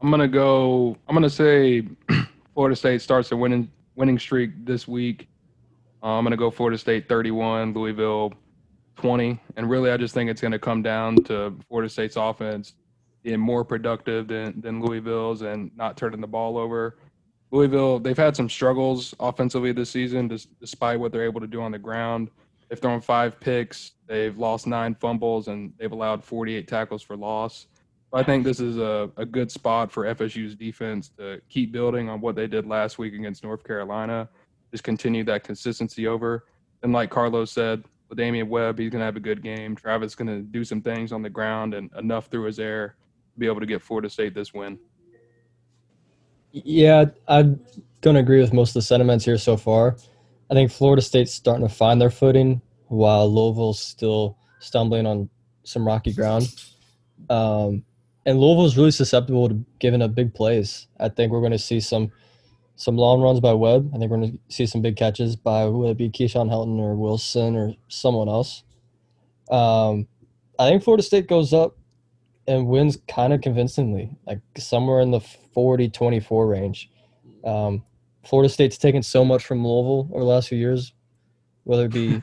[SPEAKER 9] I'm gonna go. I'm gonna say Florida State starts a winning winning streak this week. Uh, I'm gonna go Florida State 31, Louisville 20, and really I just think it's gonna come down to Florida State's offense being more productive than than Louisville's and not turning the ball over. Louisville, they've had some struggles offensively this season, despite what they're able to do on the ground. They've thrown five picks, they've lost nine fumbles, and they've allowed 48 tackles for loss. I think this is a, a good spot for FSU's defense to keep building on what they did last week against North Carolina, just continue that consistency over. And like Carlos said, with Damian Webb, he's going to have a good game. Travis going to do some things on the ground and enough through his air be able to get Florida State this win.
[SPEAKER 11] Yeah, I'm going to agree with most of the sentiments here so far. I think Florida State's starting to find their footing while Louisville's still stumbling on some rocky ground. Um, and Louisville's really susceptible to giving up big plays. I think we're going to see some some long runs by Webb. I think we're going to see some big catches by whether it be Keyshawn Helton or Wilson or someone else. Um, I think Florida State goes up and wins kind of convincingly, like somewhere in the 40 24 range. Um, Florida State's taken so much from Louisville over the last few years, whether it be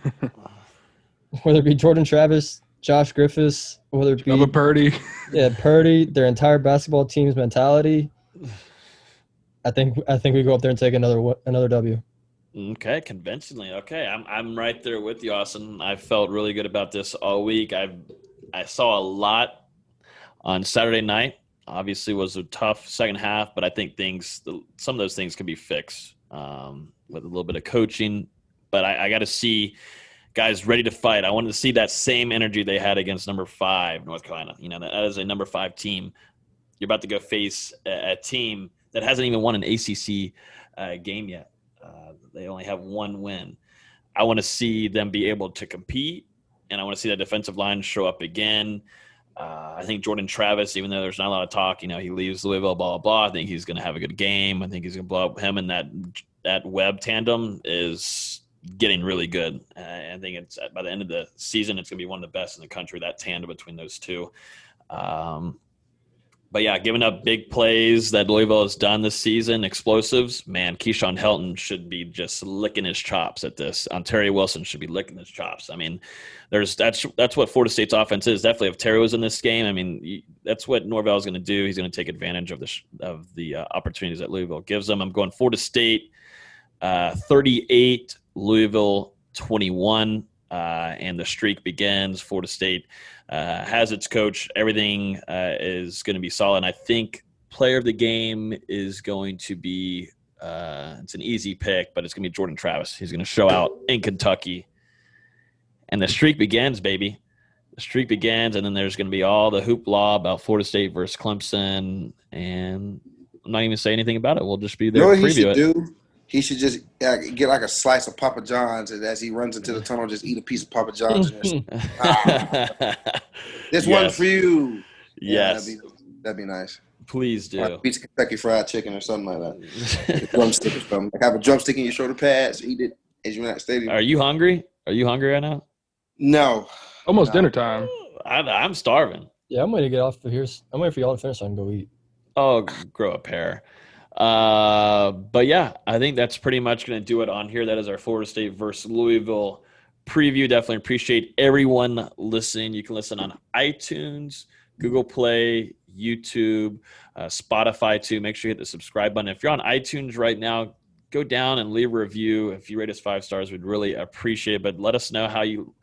[SPEAKER 11] whether it be Jordan Travis, Josh Griffiths, whether it be
[SPEAKER 9] Chubba Purdy.
[SPEAKER 11] yeah, Purdy, their entire basketball team's mentality. I think I think we go up there and take another w- another W.
[SPEAKER 1] Okay, convincingly. Okay, I'm I'm right there with you, Austin. I felt really good about this all week. I I saw a lot on Saturday night. Obviously, was a tough second half, but I think things some of those things can be fixed um, with a little bit of coaching. But I, I got to see guys ready to fight. I wanted to see that same energy they had against number five North Carolina. You know, that, that is a number five team. You're about to go face a, a team that hasn't even won an ACC uh, game yet. Uh, they only have one win. I want to see them be able to compete, and I want to see that defensive line show up again. Uh, I think Jordan Travis, even though there's not a lot of talk, you know, he leaves Louisville, blah blah blah. I think he's going to have a good game. I think he's going to blow up him, and that that Webb tandem is getting really good. Uh, I think it's by the end of the season, it's going to be one of the best in the country. That tandem between those two. Um, but yeah, giving up big plays that Louisville has done this season, explosives, man, Keyshawn Helton should be just licking his chops at this. Ontario Wilson should be licking his chops. I mean, there's that's that's what Florida State's offense is. Definitely, if Terry was in this game, I mean, that's what Norvell is going to do. He's going to take advantage of the of the uh, opportunities that Louisville gives them. I'm going Florida State, uh, 38, Louisville 21. Uh, and the streak begins. Florida State uh, has its coach. Everything uh, is going to be solid. And I think player of the game is going to be uh, it's an easy pick, but it's going to be Jordan Travis. He's going to show out in Kentucky, and the streak begins, baby. The streak begins, and then there's going to be all the hoopla about Florida State versus Clemson, and I'm not even say anything about it. We'll just be
[SPEAKER 10] You
[SPEAKER 1] there
[SPEAKER 10] know what he
[SPEAKER 1] preview
[SPEAKER 10] should
[SPEAKER 1] it.
[SPEAKER 10] do? He should just uh, get like a slice of Papa John's, and as he runs into the tunnel, just eat a piece of Papa John's. and just, this one for you. Yeah,
[SPEAKER 1] Yes,
[SPEAKER 10] that'd, be, that'd be nice.
[SPEAKER 1] please do.
[SPEAKER 10] Like a piece of Kentucky Fried Chicken or something like that. A drumstick or something. Like have a drumstick in your shoulder pads. Eat it as you're in that stadium.
[SPEAKER 1] Are you hungry? Are you hungry right now?
[SPEAKER 10] No.
[SPEAKER 9] Almost
[SPEAKER 10] No.
[SPEAKER 9] dinner time.
[SPEAKER 1] I, I'm starving.
[SPEAKER 11] Yeah, I'm waiting to get off of here. I'm waiting for y'all to finish so I can go eat.
[SPEAKER 1] Oh, grow a pair. Uh, but yeah, I think that's pretty much going to do it on here. That is our Florida State versus Louisville preview. Definitely appreciate everyone listening. You can listen on iTunes, Google Play, YouTube, uh, Spotify too. Make sure you hit the subscribe button. If you're on iTunes right now, go down and leave a review. If you rate us five stars, we'd really appreciate it. But let us know how you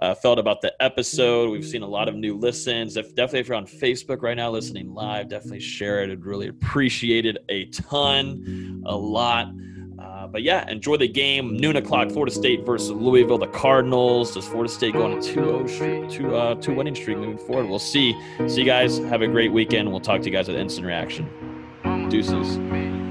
[SPEAKER 1] uh, felt about the episode. We've seen a lot of new listens. If, definitely, if you're on Facebook right now listening live, definitely share it. I'd really appreciate it a ton, a lot. Uh, but yeah, enjoy the game. Noon o'clock, Florida State versus Louisville. The Cardinals. Does Florida State go on a 2 two, uh, two winning streak moving forward? We'll see. See you guys. Have a great weekend. We'll talk to you guys at Instant Reaction. Deuces.